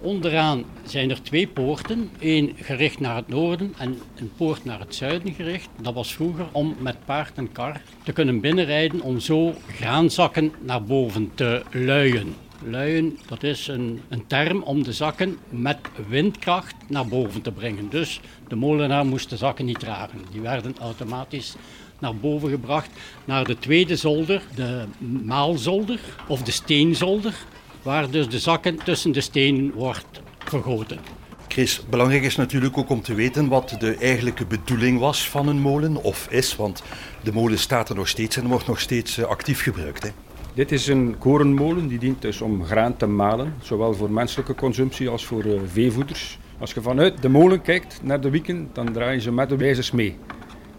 Onderaan zijn er twee poorten, één gericht naar het noorden en een poort naar het zuiden gericht. Dat was vroeger om met paard en kar te kunnen binnenrijden om zo graanzakken naar boven te luien. Luien, dat is een, een term om de zakken met windkracht naar boven te brengen. Dus de molenaar moest de zakken niet dragen. Die werden automatisch naar boven gebracht naar de tweede zolder, de maalzolder of de steenzolder, waar dus de zakken tussen de stenen wordt vergoten. Chris, belangrijk is natuurlijk ook om te weten wat de eigenlijke bedoeling was van een molen, of is, want de molen staat er nog steeds en wordt nog steeds eh, actief gebruikt. Hè. Dit is een korenmolen die dient dus om graan te malen, zowel voor menselijke consumptie als voor eh, veevoeders. Als je vanuit de molen kijkt naar de wieken, dan draaien ze met de wijzers mee.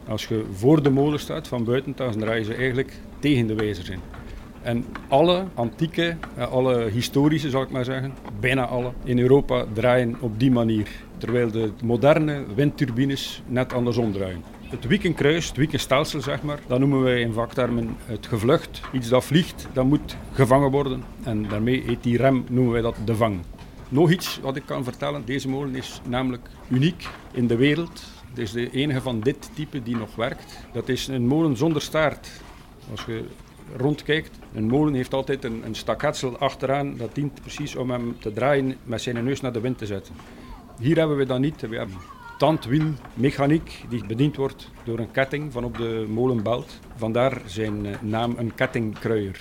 Als je voor de molen staat, van buiten, dan draaien ze eigenlijk tegen de wijzers in. En alle antieke, eh, alle historische zal ik maar zeggen, bijna alle, in Europa draaien op die manier. Terwijl de moderne windturbines net andersom draaien. Het wiekenkruis, het wiekenstelsel zeg maar, dat noemen wij in vaktermen het gevlucht. Iets dat vliegt, dat moet gevangen worden. En daarmee heet die rem, noemen wij dat de vang. Nog iets wat ik kan vertellen, deze molen is namelijk uniek in de wereld. Het is de enige van dit type die nog werkt. Dat is een molen zonder staart. Als je rondkijkt, een molen heeft altijd een, een staketsel achteraan. Dat dient precies om hem te draaien met zijn neus naar de wind te zetten. Hier hebben we dat niet. We hebben tandwielmechaniek die bediend wordt door een ketting van op de molenbelt. Vandaar zijn eh, naam een kettingkruier.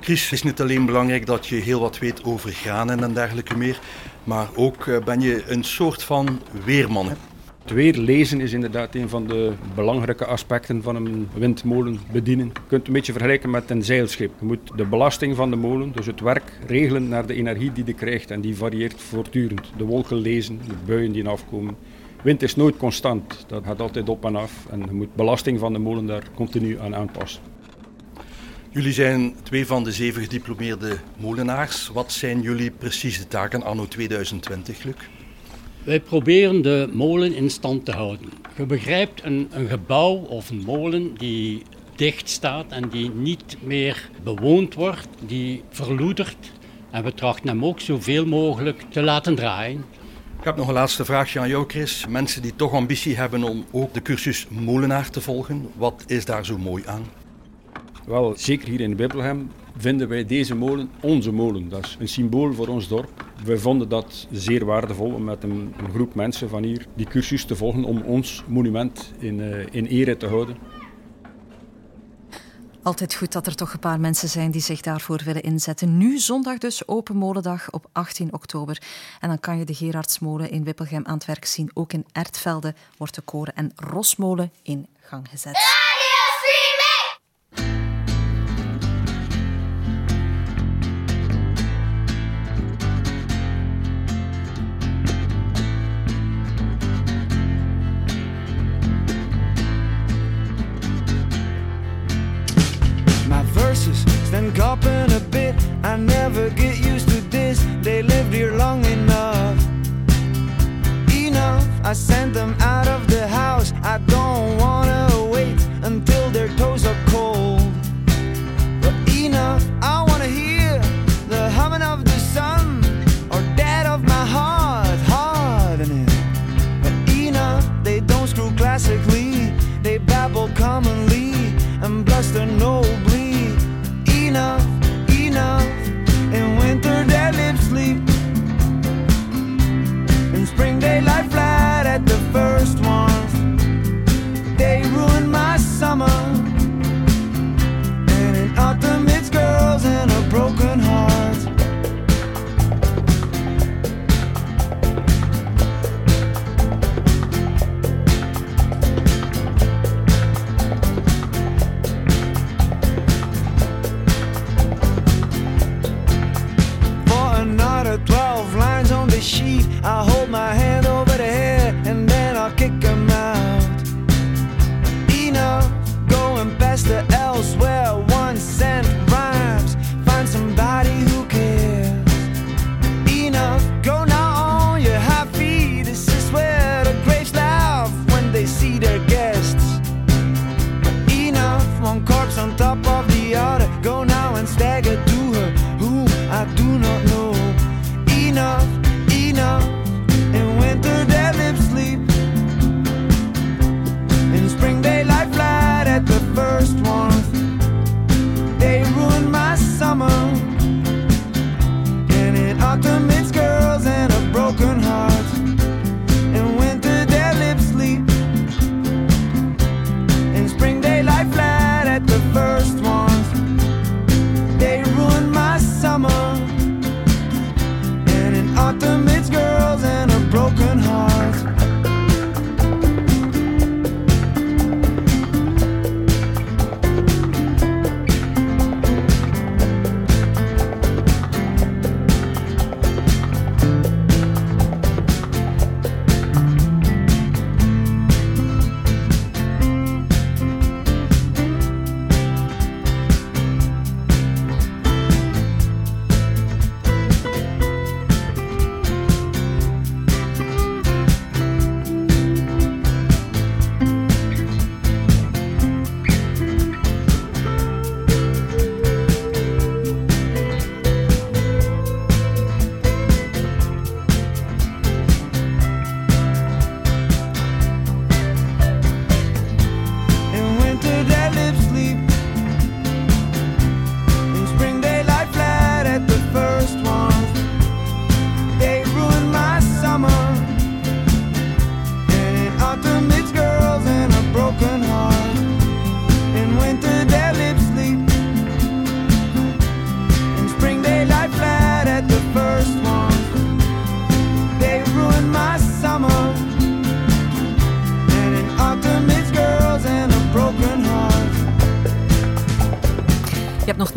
Chris, het is niet alleen belangrijk dat je heel wat weet over granen en dergelijke meer, maar ook eh, ben je een soort van weerman. Het weer lezen is inderdaad een van de belangrijke aspecten van een windmolen bedienen. Je kunt het een beetje vergelijken met een zeilschip. Je moet de belasting van de molen, dus het werk, regelen naar de energie die je krijgt. En die varieert voortdurend. De wolken lezen, de buien die afkomen. Wind is nooit constant, dat gaat altijd op en af. En je moet belasting van de molen daar continu aan aanpassen. Jullie zijn twee van de zeven gediplomeerde molenaars. Wat zijn jullie precieze taken anno 2020, Luc? Wij proberen de molen in stand te houden. Je begrijpt, een, een gebouw of een molen die dicht staat en die niet meer bewoond wordt, die verloedert. En we trachten hem ook zoveel mogelijk te laten draaien. Ik heb nog een laatste vraagje aan jou, Chris. Mensen die toch ambitie hebben om ook de cursus molenaar te volgen, wat is daar zo mooi aan? Wel, zeker hier in Bibbelhem vinden wij deze molen onze molen. Dat is een symbool voor ons dorp. We vonden dat zeer waardevol om met een, groep mensen van hier die cursus te volgen om ons monument in, uh, in ere te houden. Altijd goed dat er toch een paar mensen zijn die zich daarvoor willen inzetten. Nu zondag dus Open Molendag op 18 oktober. En dan kan je de Gerardsmolen in Wippelgem aan het werk zien. Ook in Ertvelde wordt de koren en Rosmolen in gang gezet. Stand copping a bit. I never get used to this. They lived here long enough. Enough, I sent them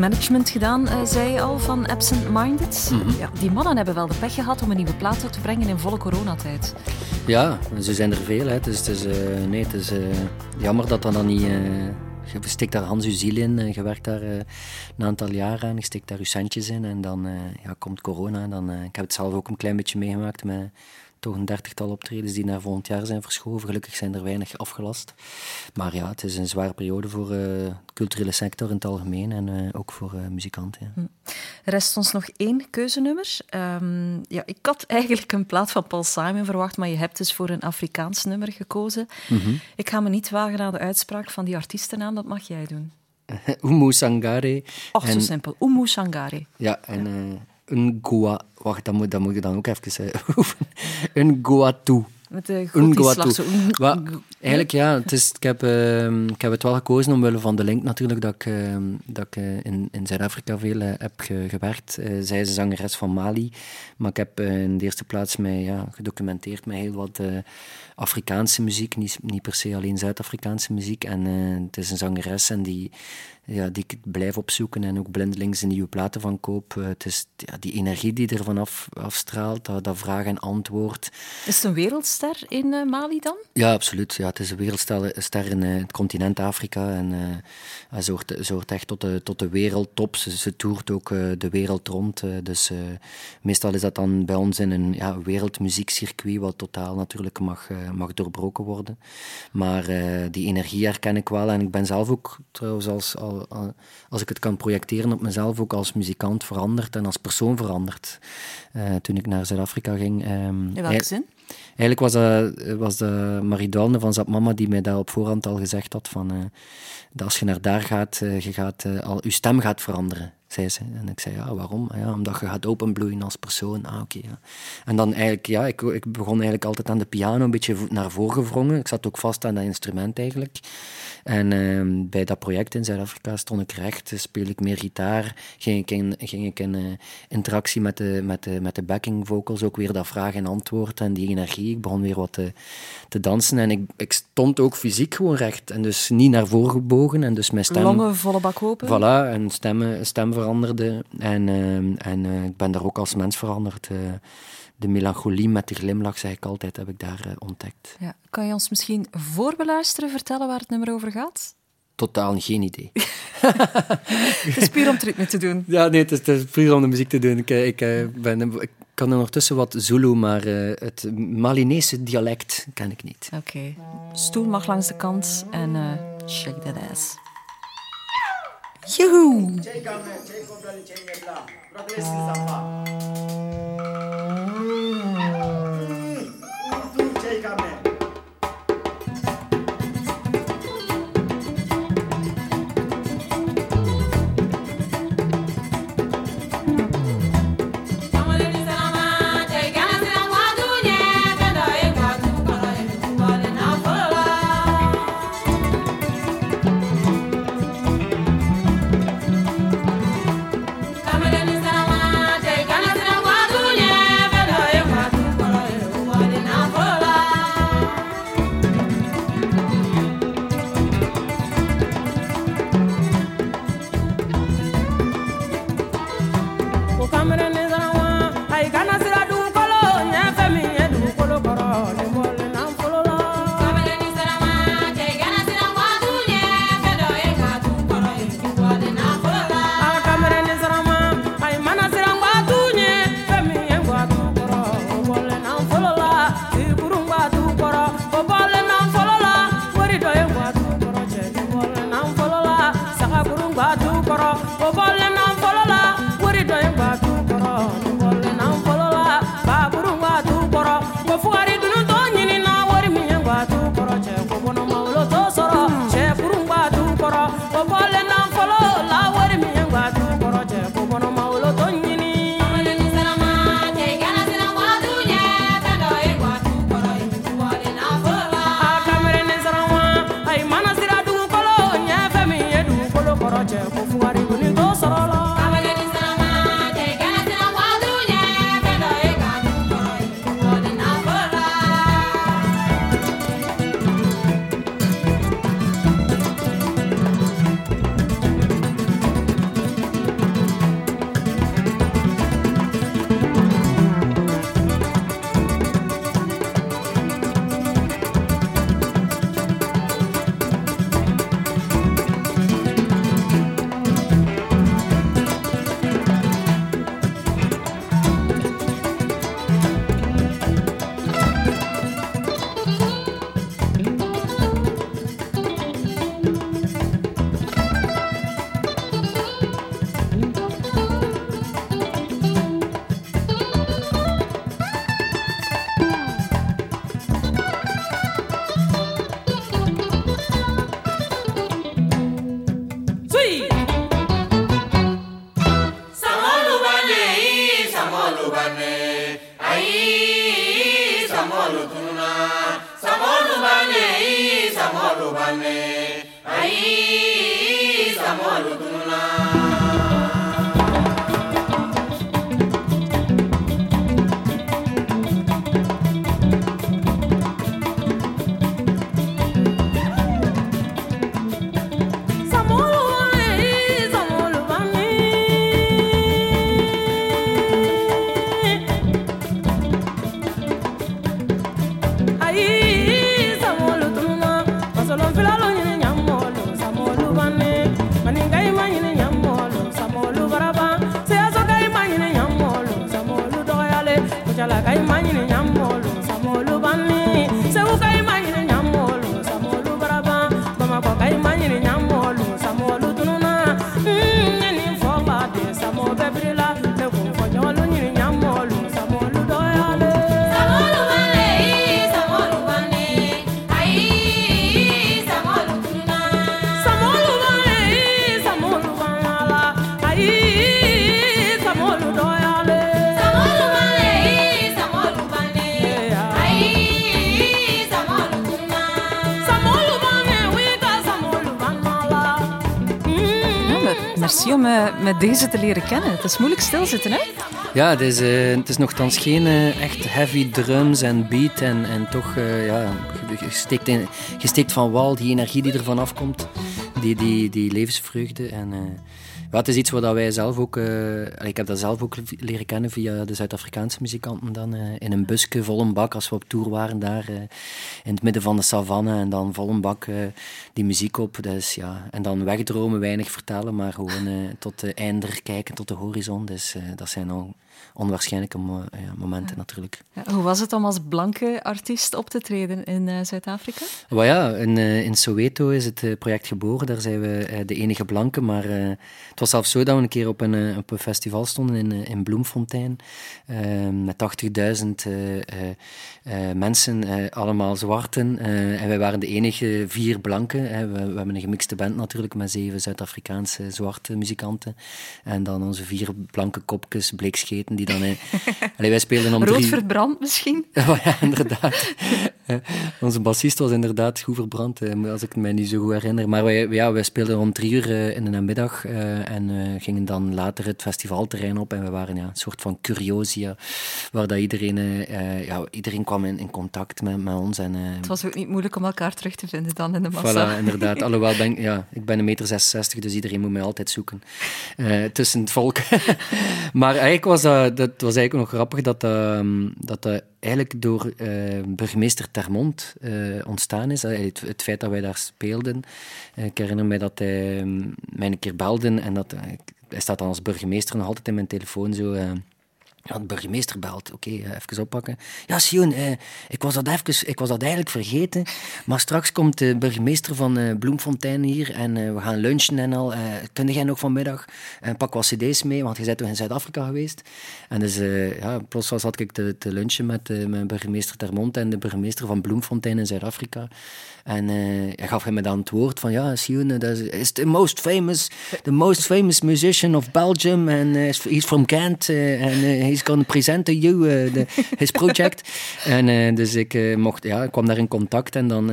management gedaan, eh, zei je al, van Absent Minded. Mhm. ja, die mannen hebben wel de pech gehad om een nieuwe plaat uit te brengen in volle coronatijd. Ja, ze zijn er veel. Hè. Dus het is, eh, nee, het is eh, jammer dat dat dan niet... je steekt daar Hans je ziel in, je werkt daar een aantal jaren aan, je steekt daar je centjes in en dan ja, komt corona. En dan, ik heb het zelf ook een klein beetje meegemaakt met toch een dertigtal optredens die naar volgend jaar zijn verschoven. Gelukkig zijn er weinig afgelast. Maar ja, het is een zware periode voor eh, de culturele sector in het algemeen en eh, ook voor eh, muzikanten. Ja. Er rest ons nog één keuzenummer. Ehm, ja, ik had eigenlijk een plaat van Paul Simon verwacht, maar je hebt dus voor een Afrikaans nummer gekozen. Mhm. Ik ga me niet wagen aan de uitspraak van die artiestennaam, dat mag jij doen. [laughs] Umu Sangare. Och, zo simpel. Umu Sangare. Ja, en eh een Goa... Wacht, dat moet, dat moet je dan ook even eh, [laughs] oefenen. een Goatu. Met de Een Goatu. Eigenlijk ja, het is, ik, heb, ehm, ik heb het wel gekozen omwille van de link natuurlijk dat ik, ehm, dat ik eh, in, in Zuid-Afrika veel eh, heb ge- gewerkt. Zij is een zangeres van Mali, maar ik heb in de eerste plaats mij ja, gedocumenteerd met heel wat Afrikaanse muziek, niet, niet per se alleen Zuid-Afrikaanse muziek. En het is een zangeres en die, ja, die ik blijf opzoeken en ook blindelings een nieuwe platen van koop. Eh, het is ja, die energie die er vanaf afstraalt, dat, dat vraag en antwoord. Is het een wereldster in eh, Mali dan? Ja, absoluut. Ja, het is een wereldster ster in eh, het continent Afrika. En hij zorgt, zorgt echt tot de, tot de wereldtop. Ze, ze toert ook de wereld rond. dus meestal is dat dan bij ons in een ja, wereldmuziekcircuit, wat totaal natuurlijk mag, mag doorbroken worden. Maar die energie herken ik wel. En ik ben zelf ook, trouwens, als, al, al- als ik het kan projecteren op mezelf, ook als muzikant veranderd en als persoon veranderd. Eh, toen ik naar Zuid-Afrika ging. ehm, In welke zin? Eigenlijk was dat, was dat Marie van Zap Mama die mij daar op voorhand al gezegd had van, eh, dat als je naar daar gaat, eh, je, gaat al, je stem gaat veranderen, zei ze. En ik zei, ja, waarom? "Ah Ja, omdat je gaat openbloeien als persoon. Ah, oké, ja. En dan eigenlijk, ja, ik, ik begon eigenlijk altijd aan de piano een beetje naar voren gevrongen. Ik zat ook vast aan dat instrument eigenlijk. En ehm, bij dat project in Zuid-Afrika stond ik recht, eh, speel ik meer gitaar, ging ik in, ging ik in eh, interactie met de, met, de, met de backing vocals, ook weer dat vraag en antwoord en die energie. Ik begon weer wat te, te dansen en ik, ik stond ook fysiek gewoon recht en dus niet naar voren gebogen en dus mijn stem... Longen volle bak open? Voilà, en stem, stem veranderde en, ehm, en eh, ik ben daar ook als mens veranderd. eh. de melancholie met de glimlach, zeg ik altijd, heb ik daar uh, ontdekt. Ja. Kan je ons misschien voorbeluisteren vertellen waar het nummer over gaat? Totaal geen idee. [laughs] het is puur om het ritme te doen. Ja, nee, het is, het is puur om de muziek te doen. Ik, ik, ben, ik kan ondertussen wat Zulu, maar uh, het Malinese dialect ken ik niet. Oké. Okay. Stoel mag langs de kant en uh, shake that ass. Yoo-hoo! Met deze te leren kennen. Het is moeilijk stilzitten, hè? Ja, het is, uh, het is nogthans geen uh, echt heavy drums en beat. En, en toch, ja, je, in, van wal die energie die ervan afkomt. Die, die, die levensvreugde. En het is iets wat wij zelf ook... Uh, ik heb dat zelf ook leren kennen via de Zuid-Afrikaanse muzikanten dan. Uh, in een busje, vol een bak, als we op tour waren daar. In het midden van de savanne. En dan vol een bak die muziek op. Dus, ja. En dan wegdromen, weinig vertellen. Maar gewoon tot de einder kijken, tot de horizon. Dus dat zijn al onwaarschijnlijke ja, momenten natuurlijk. Hoe was het om als blanke artiest op te treden in uh, Zuid-Afrika? Well, ja, in, uh, in Soweto is het project geboren. Daar zijn we de enige blanke. Maar het was zelfs zo dat we een keer op een, op een festival stonden in, in Bloemfontein. met 80.000 mensen, allemaal zwarten. en wij waren de enige vier blanken. We, we, hebben een gemixte band natuurlijk met zeven Zuid-Afrikaanse zwarte muzikanten. En dan onze vier blanke kopjes, die dan... Allee, wij speelden om Rood drie... verbrand misschien? [laughs] Oh ja, inderdaad. Onze bassist was inderdaad goed verbrand, als ik me niet zo goed herinner. Maar wij, ja, wij speelden om drie uur eh, in de namiddag uh, en uh, gingen dan later het festivalterrein op. En we waren ja, een soort van curiosia, waar dat iedereen, ja, iedereen kwam in, in contact met, met ons. En, het was ook niet moeilijk om elkaar terug te vinden dan in de massa. Voilà, inderdaad. [laughs] Alhoewel, ben, ja, ik ben een meter 66, dus iedereen moet mij altijd zoeken tussen het volk. [laughs] maar eigenlijk was dat, dat was eigenlijk nog grappig dat, ehm, dat dat eigenlijk door uh, burgemeester Termont uh, ontstaan is. Het, het, feit dat wij daar speelden. ik herinner mij dat hij um, mij een keer belde en dat, hij staat dan als burgemeester nog altijd in mijn telefoon zo ja, de burgemeester belt. Oké, eh, even oppakken. Ja, Sion, eh, ik, was dat even, ik was dat eigenlijk vergeten. Maar straks komt de burgemeester van eh, Bloemfontein hier en we gaan lunchen en al. Kun jij nog vanmiddag? En pak wat cd's mee, want je bent toch in Zuid-Afrika geweest. En dus, ja, plots zat ik te, te lunchen met, met burgemeester Termont en de burgemeester van Bloemfontein in Zuid-Afrika. En hij gaf hem dan het woord van, ja, Sion, dat is the most famous, the most famous musician of Belgium. And he's from Ghent. en he's going to present to you the, his project. [laughs] en dus ik, mocht, ja, ik kwam daar in contact en dan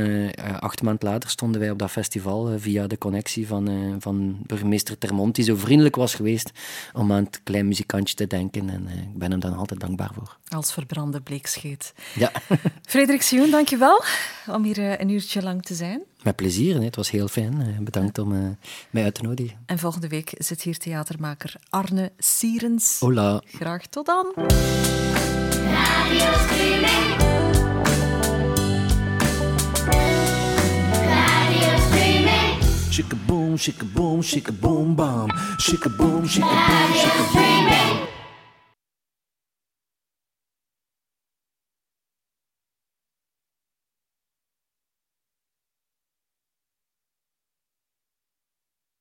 acht maanden later stonden wij op dat festival via de connectie van, van burgemeester Termont, die zo vriendelijk was geweest om aan het klein muzikantje te denken. En ik ben hem dan altijd dankbaar voor. Als verbrande bleekscheet. Ja. [laughs] Frederik Sioen, dankjewel om hier een uurtje lang te zijn. Met plezier, hè. het was heel fijn. Bedankt om uh, mij uit te nodigen. En volgende week zit hier theatermaker Arne Sierens. Hola. Graag tot dan. Radio Streaming. Radio Streaming. Shika boom, shika boom, bam. Shika boom, boom, shika boom, bam.